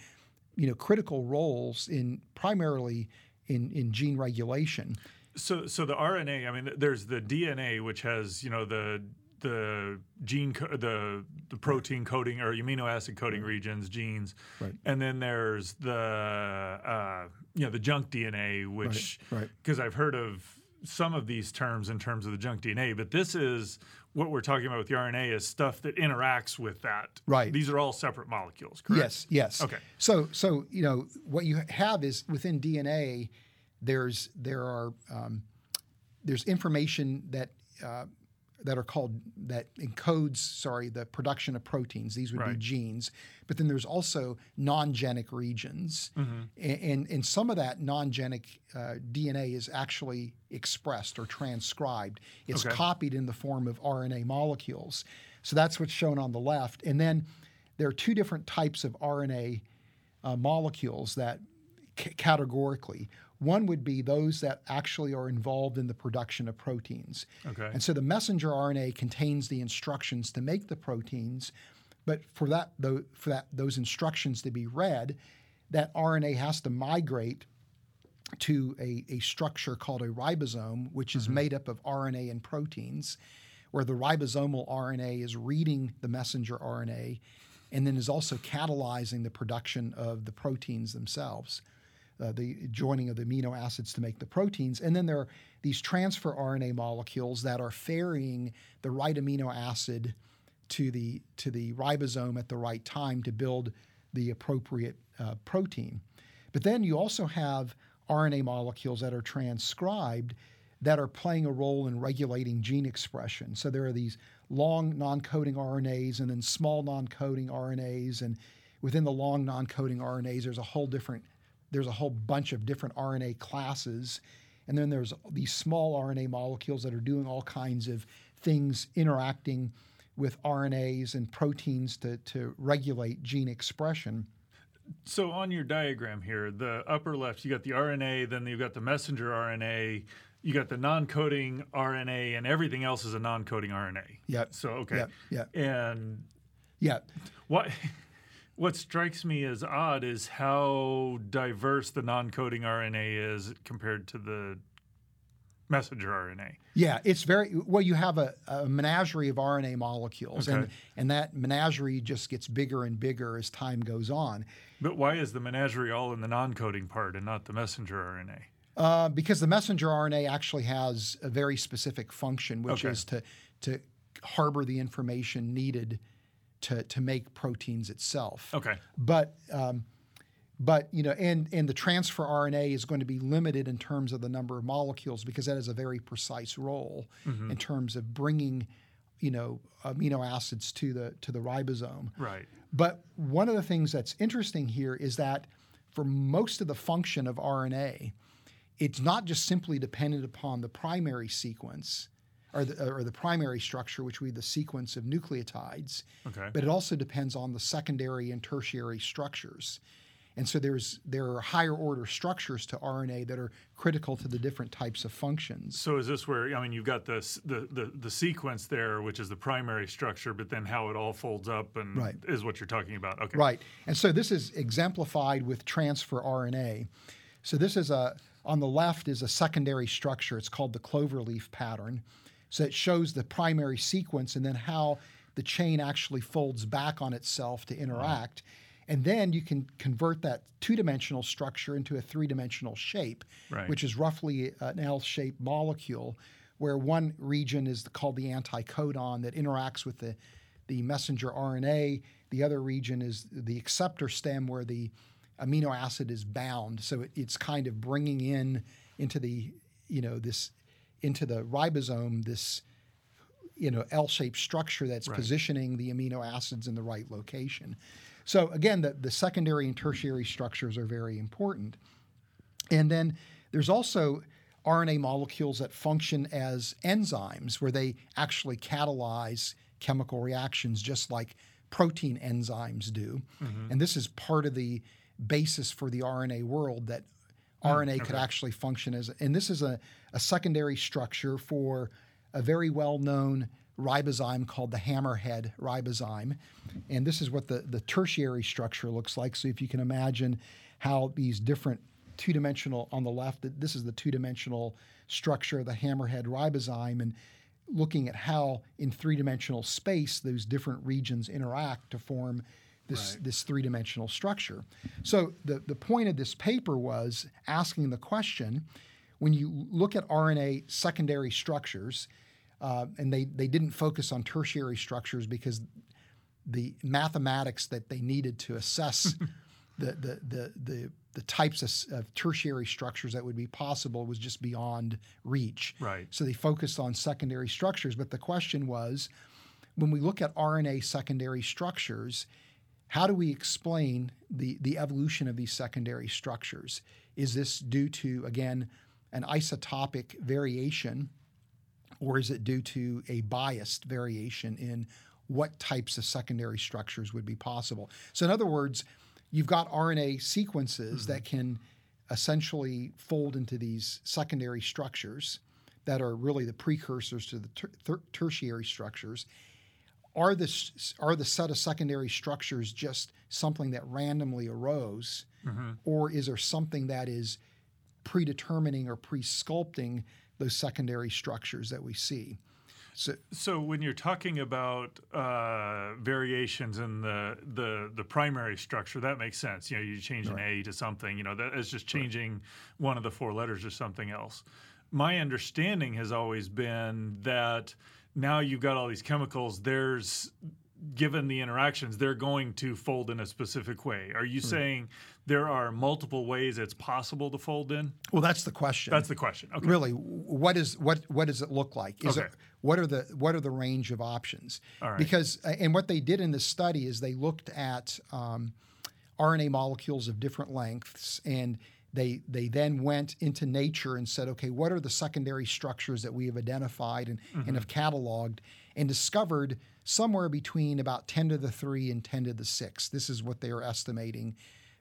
you know, critical roles in primarily in, in gene regulation. So, so the RNA. I mean, there's the DNA, which has you know the the gene co- the the protein coding or amino acid coding regions genes. Right. and then there's the uh, you know the junk DNA which because right. right. I've heard of some of these terms in terms of the junk DNA but this is what we're talking about with the RNA is stuff that interacts with that. Right. These are all separate molecules correct? Yes yes. Okay. So so you know what you have is within DNA there's there are um, there's information that uh, that are called that encodes sorry the production of proteins these would right. be genes but then there's also non-genic regions mm-hmm. and, and, and some of that non-genic uh, dna is actually expressed or transcribed it's okay. copied in the form of rna molecules so that's what's shown on the left and then there are two different types of rna uh, molecules that c- categorically one would be those that actually are involved in the production of proteins. Okay. And so the messenger RNA contains the instructions to make the proteins, but for that for that those instructions to be read, that RNA has to migrate to a, a structure called a ribosome, which is mm-hmm. made up of RNA and proteins, where the ribosomal RNA is reading the messenger RNA and then is also catalyzing the production of the proteins themselves uh, the joining of the amino acids to make the proteins. And then there are these transfer RNA molecules that are ferrying the right amino acid to the to the ribosome at the right time to build the appropriate uh, protein. But then you also have RNA molecules that are transcribed that are playing a role in regulating gene expression. So there are these long non-coding RNAs and then small non-coding RNAs and within the long non-coding RNAs there's a whole different there's a whole bunch of different RNA classes. And then there's these small RNA molecules that are doing all kinds of things interacting with RNAs and proteins to, to regulate gene expression. So on your diagram here, the upper left, you got the RNA, then you've got the messenger RNA, you got the non-coding RNA, and everything else is a non-coding RNA. Yep. So okay. Yeah. Yep. And yeah. What what strikes me as odd is how diverse the non-coding RNA is compared to the messenger RNA. Yeah, it's very well. You have a, a menagerie of RNA molecules, okay. and and that menagerie just gets bigger and bigger as time goes on. But why is the menagerie all in the non-coding part and not the messenger RNA? Uh, because the messenger RNA actually has a very specific function, which okay. is to to harbor the information needed to, to make proteins itself. Okay. But um, but you know, and and the transfer RNA is going to be limited in terms of the number of molecules because that is a very precise role mm-hmm. in terms of bringing, you know, amino acids to the to the ribosome. Right. But one of the things that's interesting here is that for most of the function of RNA, it's not just simply dependent upon the primary sequence or the, or the primary structure, which would be the sequence of nucleotides. Okay. But it also depends on the secondary and tertiary structures. And so there's there are higher order structures to RNA that are critical to the different types of functions. So is this where I mean you've got the the the, the sequence there, which is the primary structure, but then how it all folds up and right. is what you're talking about. Okay. Right. And so this is exemplified with transfer RNA. So this is a on the left is a secondary structure. It's called the cloverleaf pattern. So it shows the primary sequence and then how the chain actually folds back on itself to interact. And then you can convert that two dimensional structure into a three dimensional shape, right. which is roughly uh, an L shaped molecule, where one region is called the anticodon that interacts with the, the messenger RNA. The other region is the acceptor stem, where the amino acid is bound. So it, it's kind of bringing in into the, you know, this into the ribosome this you know L-shaped structure that's right. positioning the amino acids in the right location. So again, the, the secondary and tertiary structures are very important. And then there's also RNA molecules that function as enzymes where they actually catalyze chemical reactions just like protein enzymes do. Mm-hmm. And this is part of the basis for the RNA world that Mm, RNA could actually function as, and this is a, a secondary structure for a very well known ribozyme called the hammerhead ribozyme. And this is what the, the tertiary structure looks like. So if you can imagine how these different two dimensional, on the left, this is the two dimensional structure of the hammerhead ribozyme. And looking at how in three dimensional space those different regions interact to form this, right. this three dimensional structure. So the, the point of this paper was asking the question when you look at RNA secondary structures, uh, and they, they didn't focus on tertiary structures because the mathematics that they needed to assess [laughs] the, the, the, the, the types of, of, tertiary structures that would be possible was just beyond reach. Right. So they focused on secondary structures. But the question was when we look at RNA secondary structures, how do we explain the, the evolution of these secondary structures? Is this due to, again, an isotopic variation or is it due to a biased variation in what types of secondary structures would be possible? So, in other words, you've got RNA sequences mm-hmm. that can essentially fold into these secondary structures that are really the precursors to the ter- ter- tertiary structures. Are the, are the set of secondary structures just something that randomly arose, mm-hmm. or is there something that is predetermining or pre sculpting those secondary structures that we see. So, so when you're talking about uh, variations in the, the the primary structure, that makes sense. You know, you change right. an A to something. You know, that is just changing right. one of the four letters or something else. My understanding has always been that now you've got all these chemicals. There's given the interactions, they're going to fold in a specific way. Are you mm. saying there are multiple ways it's possible to fold in? Well, that's the question. That's the question. Okay. Really, what is what what does it look like? Is okay. it what are the what are the range of options? All right. Because and what they did in this study is they looked at um, RNA molecules of different lengths and they they then went into nature and said, okay, what are the secondary structures that we have identified and, mm-hmm. and have cataloged and discovered somewhere between about 10 to the 3 and 10 to the 6. This is what they are estimating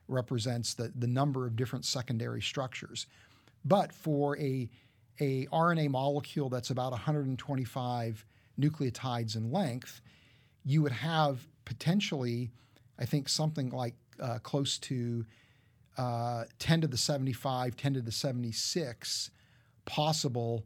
represents the, the number of different secondary structures. But for a, a RNA molecule that's about 125 nucleotides in length, you would have potentially, I think, something like uh, close to uh, 10 to the 75, 10 to the 76 possible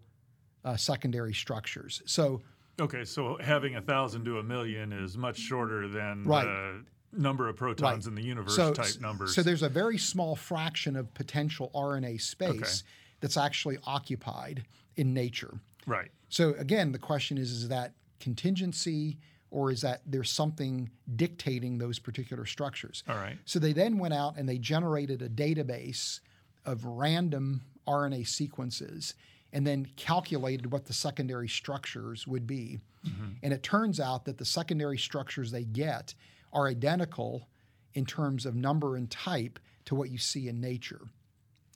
uh, secondary structures. So Okay, so having a thousand to a million is much shorter than right. the number of protons right. in the universe so, type numbers. So there's a very small fraction of potential RNA space okay. that's actually occupied in nature. Right. So again, the question is: Is that contingency? Or is that there's something dictating those particular structures? All right. So they then went out and they generated a database of random RNA sequences and then calculated what the secondary structures would be. Mm-hmm. And it turns out that the secondary structures they get are identical in terms of number and type to what you see in nature.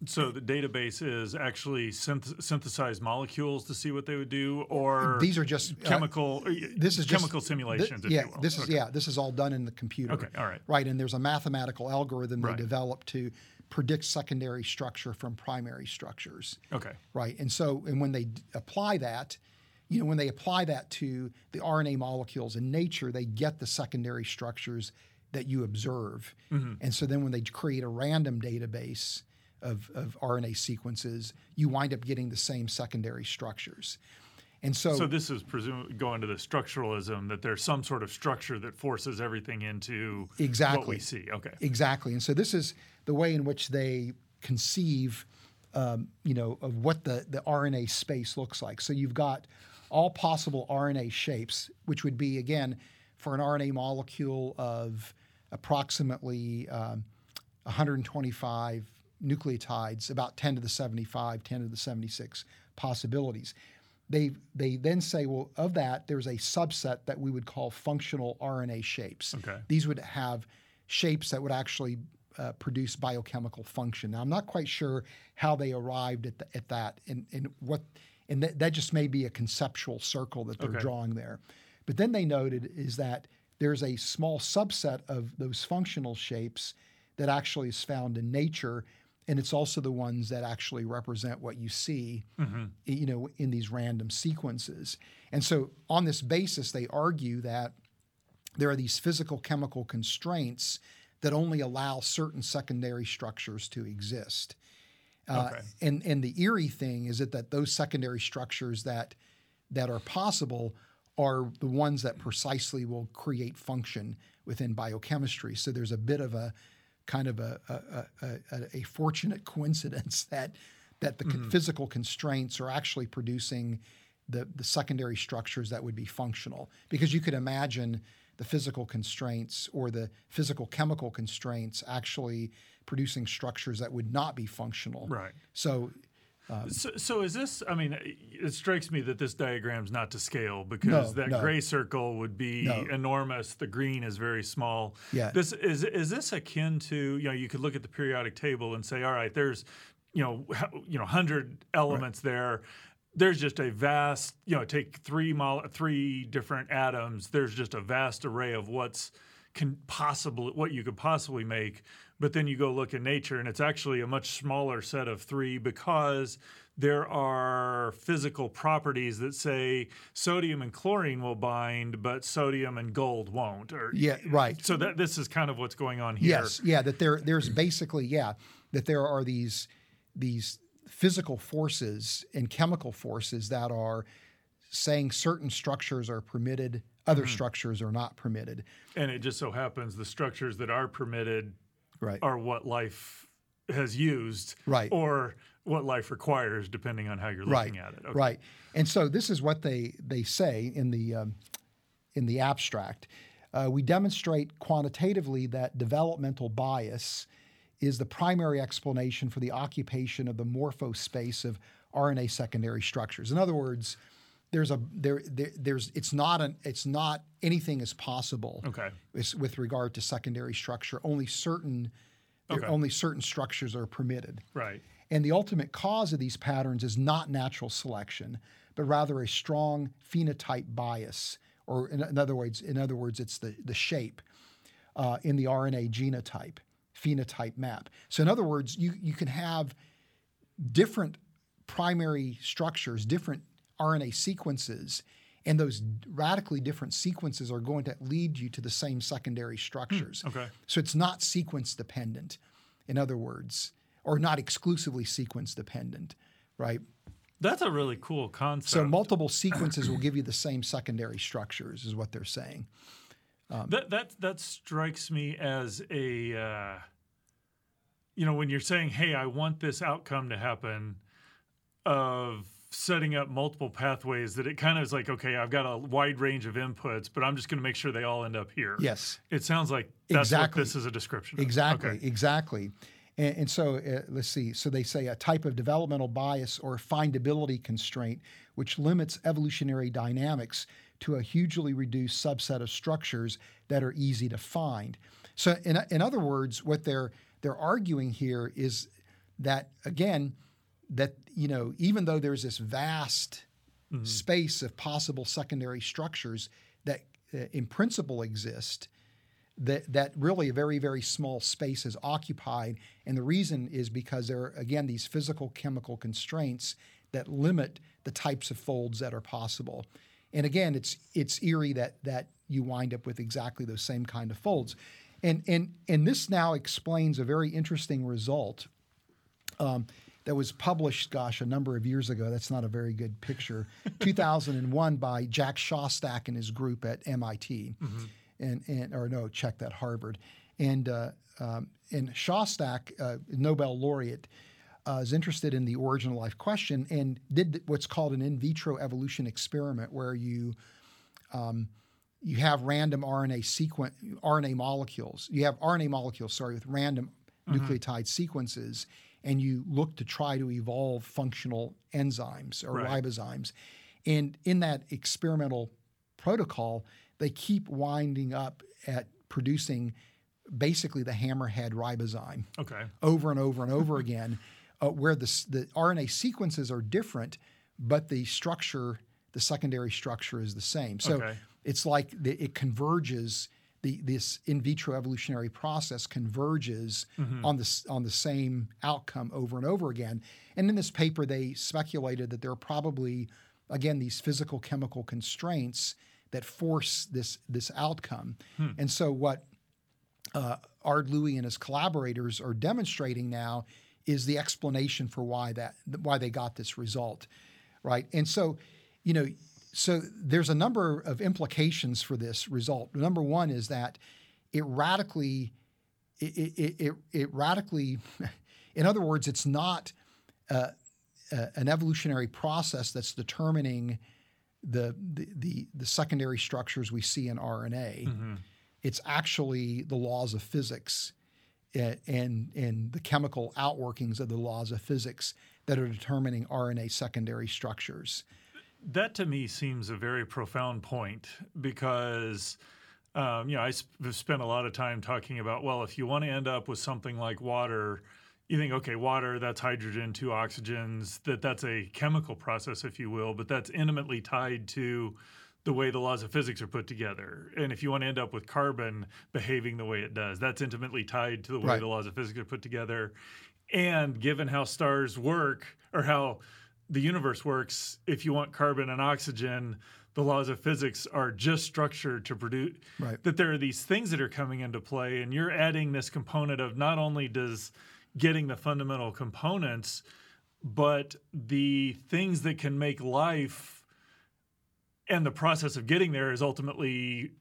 So the database is actually synth- synthesized molecules to see what they would do, or these are just uh, chemical. Uh, this is chemical just, simulations. Th- yeah, this is okay. yeah, this is all done in the computer. Okay, all right, right, and there's a mathematical algorithm right. they developed to predict secondary structure from primary structures. Okay. Right. And so, and when they d- apply that, you know, when they apply that to the RNA molecules in nature, they get the secondary structures that you observe. Mm-hmm. And so then when they create a random database of, of RNA sequences, you wind up getting the same secondary structures. And so, so this is presumably going to the structuralism that there's some sort of structure that forces everything into exactly what we see. Okay, exactly. And so this is the way in which they conceive, um, you know, of what the the RNA space looks like. So you've got all possible RNA shapes, which would be again for an RNA molecule of approximately um, 125 nucleotides, about 10 to the 75, 10 to the 76 possibilities they they then say, well, of that, there's a subset that we would call functional RNA shapes. Okay. These would have shapes that would actually uh, produce biochemical function. Now, I'm not quite sure how they arrived at, the, at that and, and what, and that, that just may be a conceptual circle that they're okay. drawing there. But then they noted is that there's a small subset of those functional shapes that actually is found in nature, and it's also the ones that actually represent what you see, you know, in these random sequences. And so, on this basis, they argue that there are these physical chemical constraints that only allow certain secondary structures to exist. Uh, Okay. and and the eerie thing is that, that those secondary structures that that are possible are the ones that precisely will create function within biochemistry. So there's a bit of a kind of a a, a, a, fortunate coincidence [laughs] that that the co- mm. physical constraints are actually producing the the secondary structures that would be functional. Because you could imagine the physical constraints or the physical chemical constraints actually producing structures that would not be functional. Right. So Um, so, so is this? I mean, it strikes me that this diagram's not to scale because No, that no. gray circle would be No. enormous. The green is very small. Yeah. This is is this akin to you know you could look at the periodic table and say, all right, there's you know you know hundred elements there. There's just a vast you know take three mol- three different atoms. There's just a vast array of what's can possibly what you could possibly make but then you go look in nature and it's actually a much smaller set of three because there are physical properties that say sodium and chlorine will bind but sodium and gold won't or yeah, right. so that this is kind of what's going on here Yes, yeah, that there there's basically yeah that there are these these physical forces and chemical forces that are saying certain structures are permitted, other Mm-hmm. structures are not permitted. and it just so happens the structures that are permitted Right. are what life has used Right. or what life requires depending on how you're right. looking at it okay. Right. And so this is what they they say in the um, in the abstract. Uh, we demonstrate quantitatively that developmental bias is the primary explanation for the occupation of the morphospace of RNA secondary structures. In other words, there's a there, there there's it's not an it's not anything is possible okay with, with regard to secondary structure. Only certain Okay. only certain structures are permitted. right And the ultimate cause of these patterns is not natural selection, but rather a strong phenotype bias, or in, in other words, in other words, it's the, the shape uh, in the RNA genotype phenotype map. So in other words, you, you can have different primary structures, different RNA sequences, and those radically different sequences are going to lead you to the same secondary structures. okay So it's not sequence dependent, in other words, or not exclusively sequence dependent, right? that's a really cool concept So multiple sequences will give you the same secondary structures, is what they're saying. that that that strikes me as a uh, you know when you're saying hey i want this outcome to happen of setting up multiple pathways that it kind of is like okay i've got a wide range of inputs but i'm just going to make sure they all end up here Yes, it sounds like that's Exactly. what this is a description of. exactly, okay. exactly. And, and so uh, let's see. So they say a type of developmental bias or findability constraint, which limits evolutionary dynamics to a hugely reduced subset of structures that are easy to find. So in, in other words, what they're they're arguing here is that again, that you know, even though there's this vast space of possible secondary structures that uh, in principle exist, that that really a very very small space is occupied. And the reason is because there are again these physical chemical constraints that limit the types of folds that are possible. And again it's it's eerie that that you wind up with exactly those same kind of folds. And and and this now explains a very interesting result. Um, that was published, gosh, a number of years ago. That's not a very good picture. [laughs] 2001 by Jack Szostak and his group at MIT, and, and or no, check that Harvard, and uh, um, and Szostak, uh, Nobel laureate, uh, is interested in the origin of life question and did what's called an in vitro evolution experiment where you you have random RNA sequence RNA molecules. You have RNA molecules, sorry, with random nucleotide sequences, and you look to try to evolve functional enzymes or Right. ribozymes. And in that experimental protocol, they keep winding up at producing basically the hammerhead ribozyme Okay. over and over and over [laughs] again, uh, where the, the RNA sequences are different, but the structure, the secondary structure is the same. So Okay. it's like the, it converges. The this in vitro evolutionary process converges on the on the same outcome over and over again. And in this paper, they speculated that there are probably again these physical chemical constraints that force this this outcome. And so what uh, Ard Louis and his collaborators are demonstrating now is the explanation for why that why they got this result, right? And so, you know, so there's a number of implications for this result. Number one is that it radically, it it, it, it radically, [laughs] in other words, it's not uh, uh, an evolutionary process that's determining the, the the the secondary structures we see in RNA. It's actually the laws of physics and and the chemical outworkings of the laws of physics that are determining RNA secondary structures. That to me seems a very profound point because, um, you know, I sp- spent a lot of time talking about, well, if you want to end up with something like water, you think, okay, water, that's hydrogen, two oxygens, that that's a chemical process, if you will, but that's intimately tied to the way the laws of physics are put together. And if you want to end up with carbon behaving the way it does, that's intimately tied to the way Right. the laws of physics are put together. And given how stars work or how the universe works, if you want carbon and oxygen, the laws of physics are just structured to produce Right. that there are these things that are coming into play and you're adding this component of not only does getting the fundamental components but the things that can make life and the process of getting there is ultimately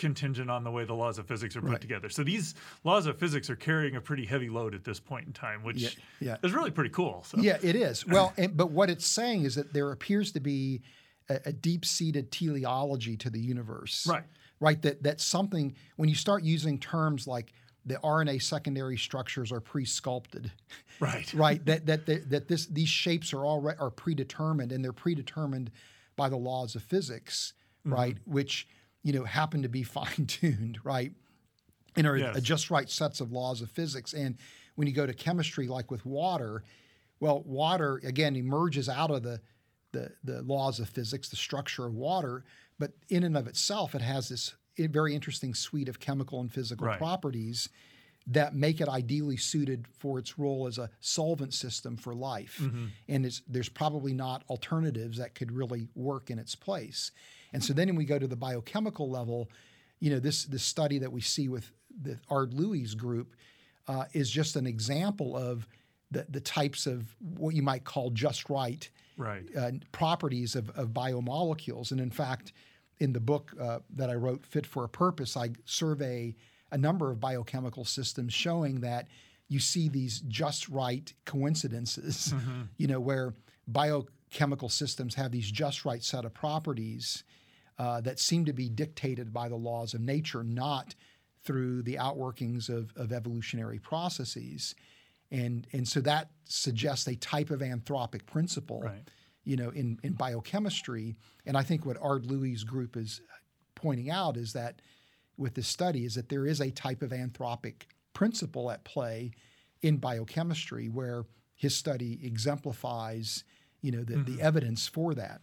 contingent on the way the laws of physics are put Right. together. So these laws of physics are carrying a pretty heavy load at this point in time, which Yeah, yeah. is really pretty cool. So. Yeah, it is. [clears throat] Well, and, but what it's saying is that there appears to be a, a deep-seated teleology to the universe. Right. Right. That that something when you start using terms like the RNA secondary structures are pre-sculpted, Right. [laughs] right? that that that, that this these shapes are all are predetermined and they're predetermined by the laws of physics, Mm-hmm. right? Which you know happen to be [laughs] fine-tuned, right? And are Yes. just right sets of laws of physics. And when you go to chemistry, like with water, well, water again emerges out of the the, the laws of physics, the structure of water, but in and of itself, it has this very interesting suite of chemical and physical Right. properties that make it ideally suited for its role as a solvent system for life. Mm-hmm. And it's, there's probably not alternatives that could really work in its place. And so then when we go to the biochemical level, you know, this this study that we see with the Ard Louis group uh, is just an example of the, the types of what you might call just right Right. uh, properties of, of biomolecules. And in fact, in the book uh, that I wrote, Fit for a Purpose, I survey a number of biochemical systems showing that you see these just right coincidences, you know, where biochemical systems have these just right set of properties uh, that seem to be dictated by the laws of nature, not through the outworkings of, of evolutionary processes. And, and so that suggests a type of anthropic principle Right. you know, in, in biochemistry. And I think what Ard Louis' group is pointing out is that with this study is that there is a type of anthropic principle at play in biochemistry where his study exemplifies, you know, the, the evidence for that.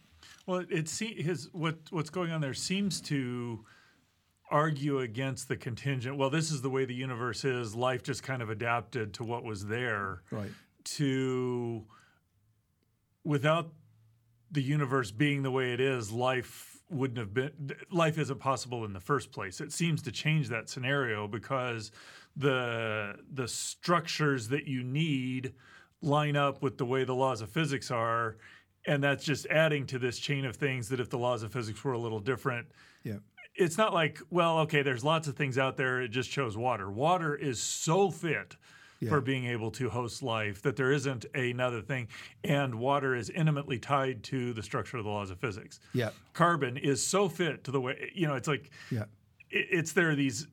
Well, it, it se- his what what's going on there seems to argue against the contingent. Well, this is the way the universe is. Life just kind of adapted to what was there. Right. To without the universe being the way it is, life wouldn't have been. Life isn't possible in the first place. It seems to change that scenario because the the structures that you need line up with the way the laws of physics are and that's just adding to this chain of things that if the laws of physics were a little different Yeah. it's not like well okay there's lots of things out there it just chose water water is so fit Yeah. for being able to host life that there isn't another thing and water is intimately tied to the structure of the laws of physics Yeah. carbon is so fit to the way you know it's like Yeah. it, it's there are these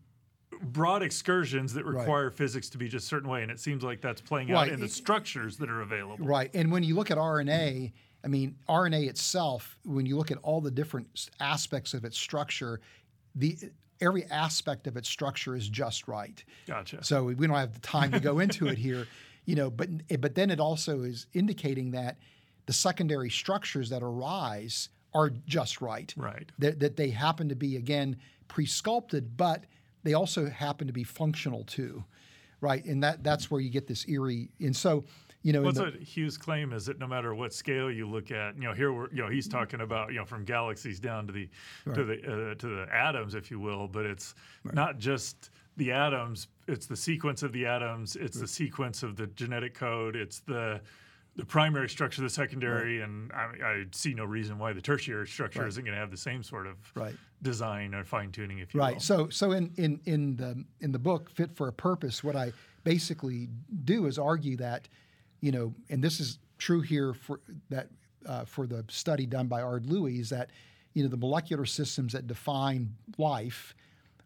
broad excursions that require physics to be just a certain way and it seems like that's playing out in the structures that are available Right. And when you look at RNA, I mean, RNA itself, when you look at all the different aspects of its structure, the every aspect of its structure is just right. gotcha So we don't have the time to go [laughs] into it here, you know. But eh, but then it also is indicating that the secondary structures that arise are just right. Right. That, that they happen to be again pre-sculpted, but they also happen to be functional too, right? And that that's where you get this eerie. And so, you know, What's the- what Hugh's claim is that no matter what scale you look at, you know, here we're, you know, he's talking about, you know, from galaxies down to the to the uh, to the atoms, if you will, but it's not just the atoms; it's the sequence of the atoms, it's the sequence of the genetic code, it's the the primary structure, the secondary, and I, I see no reason why the tertiary structure isn't going to have the same sort of Right. design or fine tuning, if you Right. will. So so in in in the in the book Fit for a Purpose, what I basically do is argue that, you know, and this is true here for that uh, for the study done by Ard Louis, is that you know the molecular systems that define life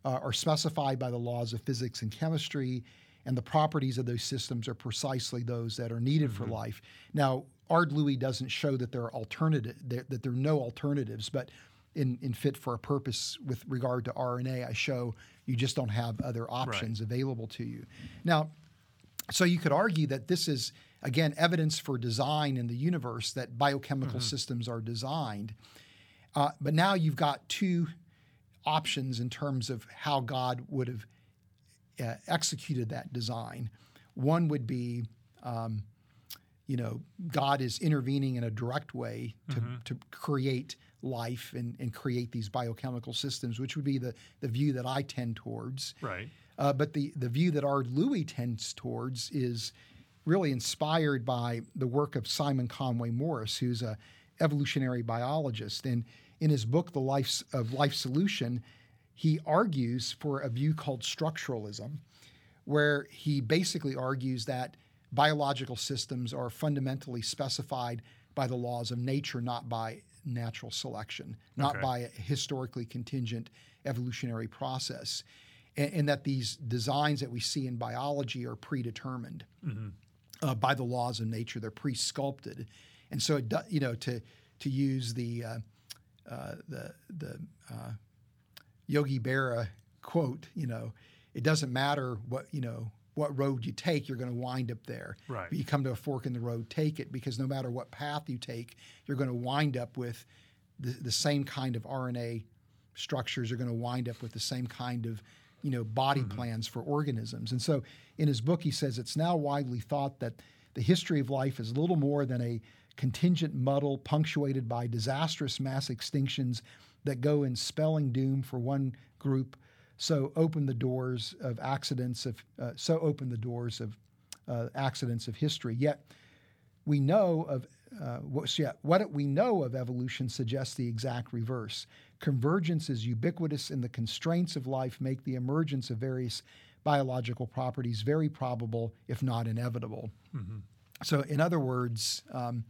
uh, are specified by the laws of physics and chemistry, and the properties of those systems are precisely those that are needed for life. Now, Ard Louis doesn't show that there are alternative that, that there are no alternatives, but in, in fit for a purpose with regard to RNA, I show you just don't have other options available to you. Now, so you could argue that this is again evidence for design in the universe that biochemical systems are designed. Uh, but now you've got two options in terms of how God would have uh, executed that design. One would be, um, you know, God is intervening in a direct way to, to create life and, and create these biochemical systems, which would be the, the view that I tend towards. right. Uh, but the, the view that Ard Louis tends towards is really inspired by the work of Simon Conway Morris, who's a evolutionary biologist. And in his book, The Life of Life Solution, he argues for a view called structuralism, where he basically argues that biological systems are fundamentally specified by the laws of nature, not by natural selection, not Okay. by a historically contingent evolutionary process, and, and that these designs that we see in biology are predetermined mm-hmm. Uh, by the laws of nature. They're pre-sculpted, and so it do, you know to to use the uh, uh, the the uh, Yogi Berra quote, you know, it doesn't matter what you know what road you take, you're going to wind up there. Right. But you come to a fork in the road, take it because no matter what path you take, you're going to wind up with the, the same kind of RNA structures. You're going to wind up with the same kind of you know body plans for organisms. And so in his book, he says it's now widely thought that the history of life is little more than a contingent muddle punctuated by disastrous mass extinctions that go in spelling doom for one group. So open the doors of accidents of uh, so open the doors of uh, accidents of history. Yet we know of uh, what, yeah, what we know of evolution suggests the exact reverse. Convergence is ubiquitous, and the constraints of life make the emergence of various biological properties very probable, if not inevitable. So, in other words, um,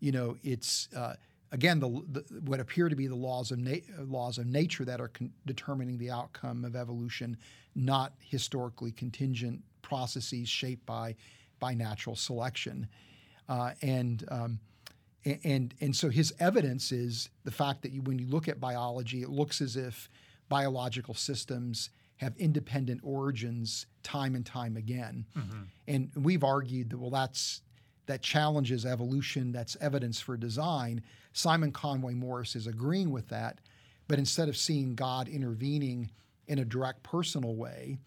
you know, it's uh, again the, the what appear to be the laws of na- laws of nature that are con- determining the outcome of evolution, not historically contingent processes shaped by by natural selection, uh, and um, and and so his evidence is the fact that you, when you look at biology, it looks as if biological systems have independent origins time and time again. And we've argued that well, that's that challenges evolution. That's evidence for design. Simon Conway Morris is agreeing with that, but instead of seeing God intervening in a direct personal way,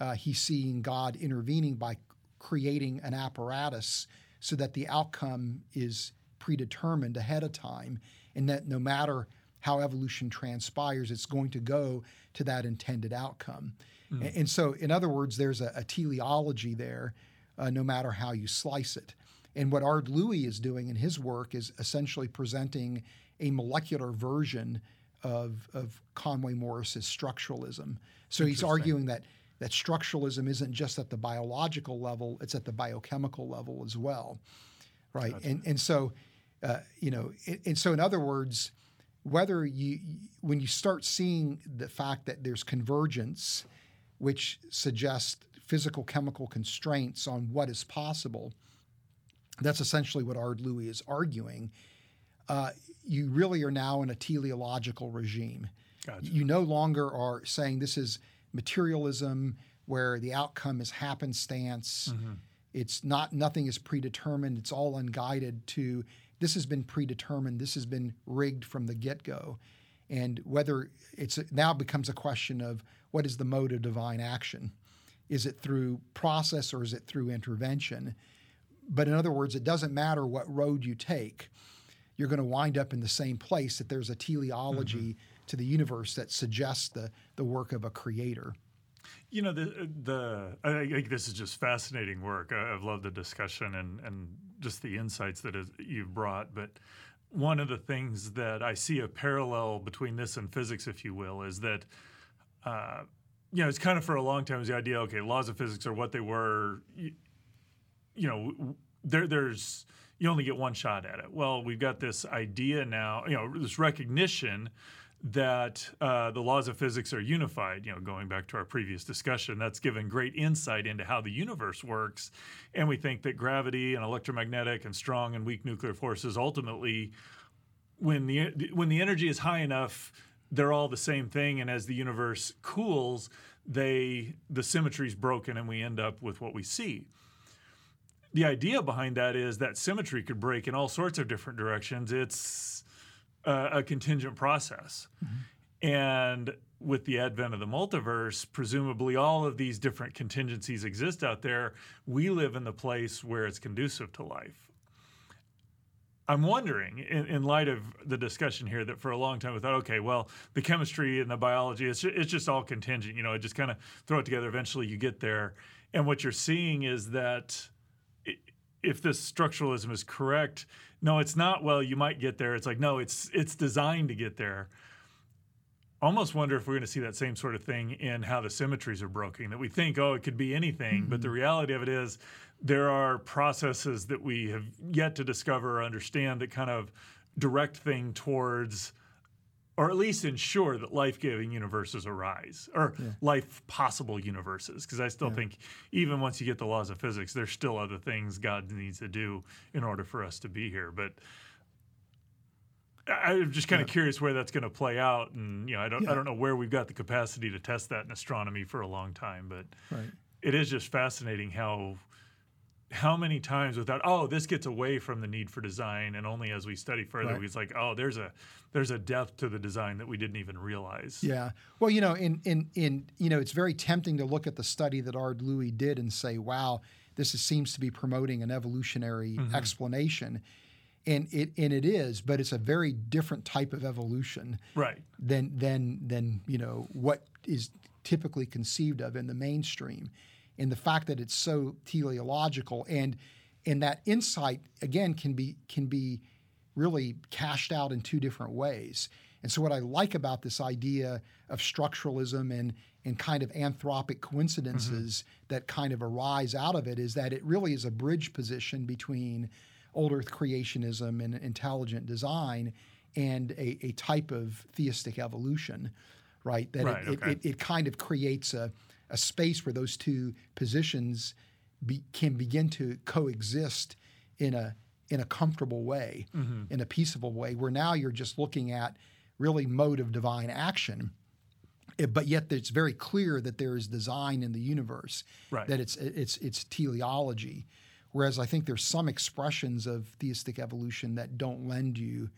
uh, he's seeing God intervening by creating an apparatus so that the outcome is predetermined ahead of time, and that no matter how evolution transpires, it's going to go to that intended outcome. A- And, so, in other words, there's a, a teleology there, uh, no matter how you slice it. And what Ard Louis is doing in his work is essentially presenting a molecular version of, of Conway Morris's structuralism. So he's arguing that that structuralism isn't just at the biological level; it's at the biochemical level as well, right? And and so, uh, you know, and, and so in other words, whether you when you start seeing the fact that there's convergence, which suggests physical chemical constraints on what is possible, that's essentially what Ard Louis is arguing. Uh, you really are now in a teleological regime. Gotcha. You no longer are saying this is materialism where the outcome is happenstance. It's not nothing is predetermined. It's all unguided to this has been predetermined, this has been rigged from the get go. And whether it's now becomes a question of what is the mode of divine action? Is it through process or is it through intervention? But in other words, it doesn't matter what road you take, you're going to wind up in the same place that there's a teleology mm-hmm. To the universe that suggests the, the work of a creator. You know, the the I think this is just fascinating work. I've loved the discussion and and just the insights that you've brought. But one of the things that I see a parallel between this and physics, if you will, is that. Uh, you know, it's kind of for a long time was the idea. Okay, laws of physics are what they were. You, you know, there, there's you only get one shot at it. Well, we've got this idea now. You know, this recognition that uh, the laws of physics are unified. You know, going back to our previous discussion, that's given great insight into how the universe works, and we think that gravity and electromagnetic and strong and weak nuclear forces ultimately, when the when the energy is high enough, they're all the same thing, and as the universe cools, they the symmetry is broken, and we end up with what we see the idea behind that is that symmetry could break in all sorts of different directions. It's a, a contingent process. Mm-hmm. And with the advent of the multiverse, presumably all of these different contingencies exist out there. We live in the place where it's conducive to life. I'm wondering, in, in, light of the discussion here, that for a long time we thought, okay, well, the chemistry and the biology, it's just, it's just all contingent. You know, I just kind of throw it together. Eventually, you get there. And what you're seeing is that if this structuralism is correct, no, it's not. Well, you might get there. It's like no, it's it's designed to get there. Almost wonder if we're going to see that same sort of thing in how the symmetries are broken. That we think, oh, it could be anything, mm-hmm. but the mm-hmm. reality of it is there are processes that we have yet to discover or understand that kind of direct thing towards or at least ensure that life-giving universes arise or yeah. life possible universes because i still yeah. think even once you get the laws of physics there's still other things god needs to do in order for us to be here but I'm just kind of yeah. curious where that's going to play out, and you know, I don't, I don't know where we've got the capacity to test that in astronomy for a long time, but right. it is just fascinating how how many times without oh this gets away from the need for design and only as we study further right. it's like oh there's a there's a depth to the design that we didn't even realize. Yeah. Well you know in in in you know it's very tempting to look at the study that Ard Louis did and say wow this is, seems to be promoting an evolutionary mm-hmm. explanation. And it and it is but it's a very different type of evolution right. than than than you know what is typically conceived of in the mainstream and the fact that it's so teleological and and that insight again can be can be really cashed out in two different ways. And so what I like about this idea of structuralism and and kind of anthropic coincidences mm-hmm. that kind of arise out of it is that it really is a bridge position between old earth creationism and intelligent design and a, a type of theistic evolution, right? That right, it, okay. it, it, it kind of creates a, a space where those two positions be, can begin to coexist in a in a comfortable way, mm-hmm. in a peaceable way, where now you're just looking at really mode of divine action. But yet it's very clear that there is design in the universe, right. that it's it's it's teleology. Whereas I think there's some expressions of theistic evolution that don't lend you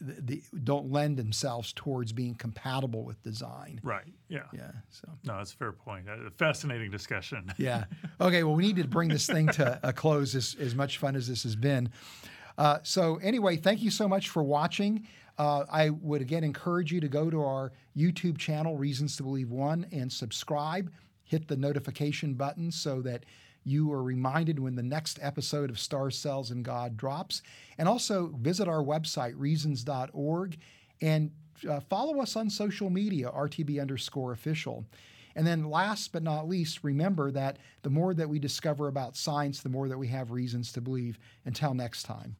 the, don't lend themselves towards being compatible with design. Right. Yeah. Yeah. So no, that's a fair point. A fascinating discussion. yeah. [laughs] Okay. Well, we need to bring this thing to a close. As, as much fun as this has been. Uh, so anyway, thank you so much for watching. Uh, I would again encourage you to go to our YouTube channel, Reasons to Believe One, and subscribe. Hit the notification button so that you are reminded when the next episode of Stars, Cells, and God drops. And also visit our website, reasons.org, and uh, follow us on social media, RTB underscore official. And then last but not least, remember that the more that we discover about science, the more that we have reasons to believe. Until next time.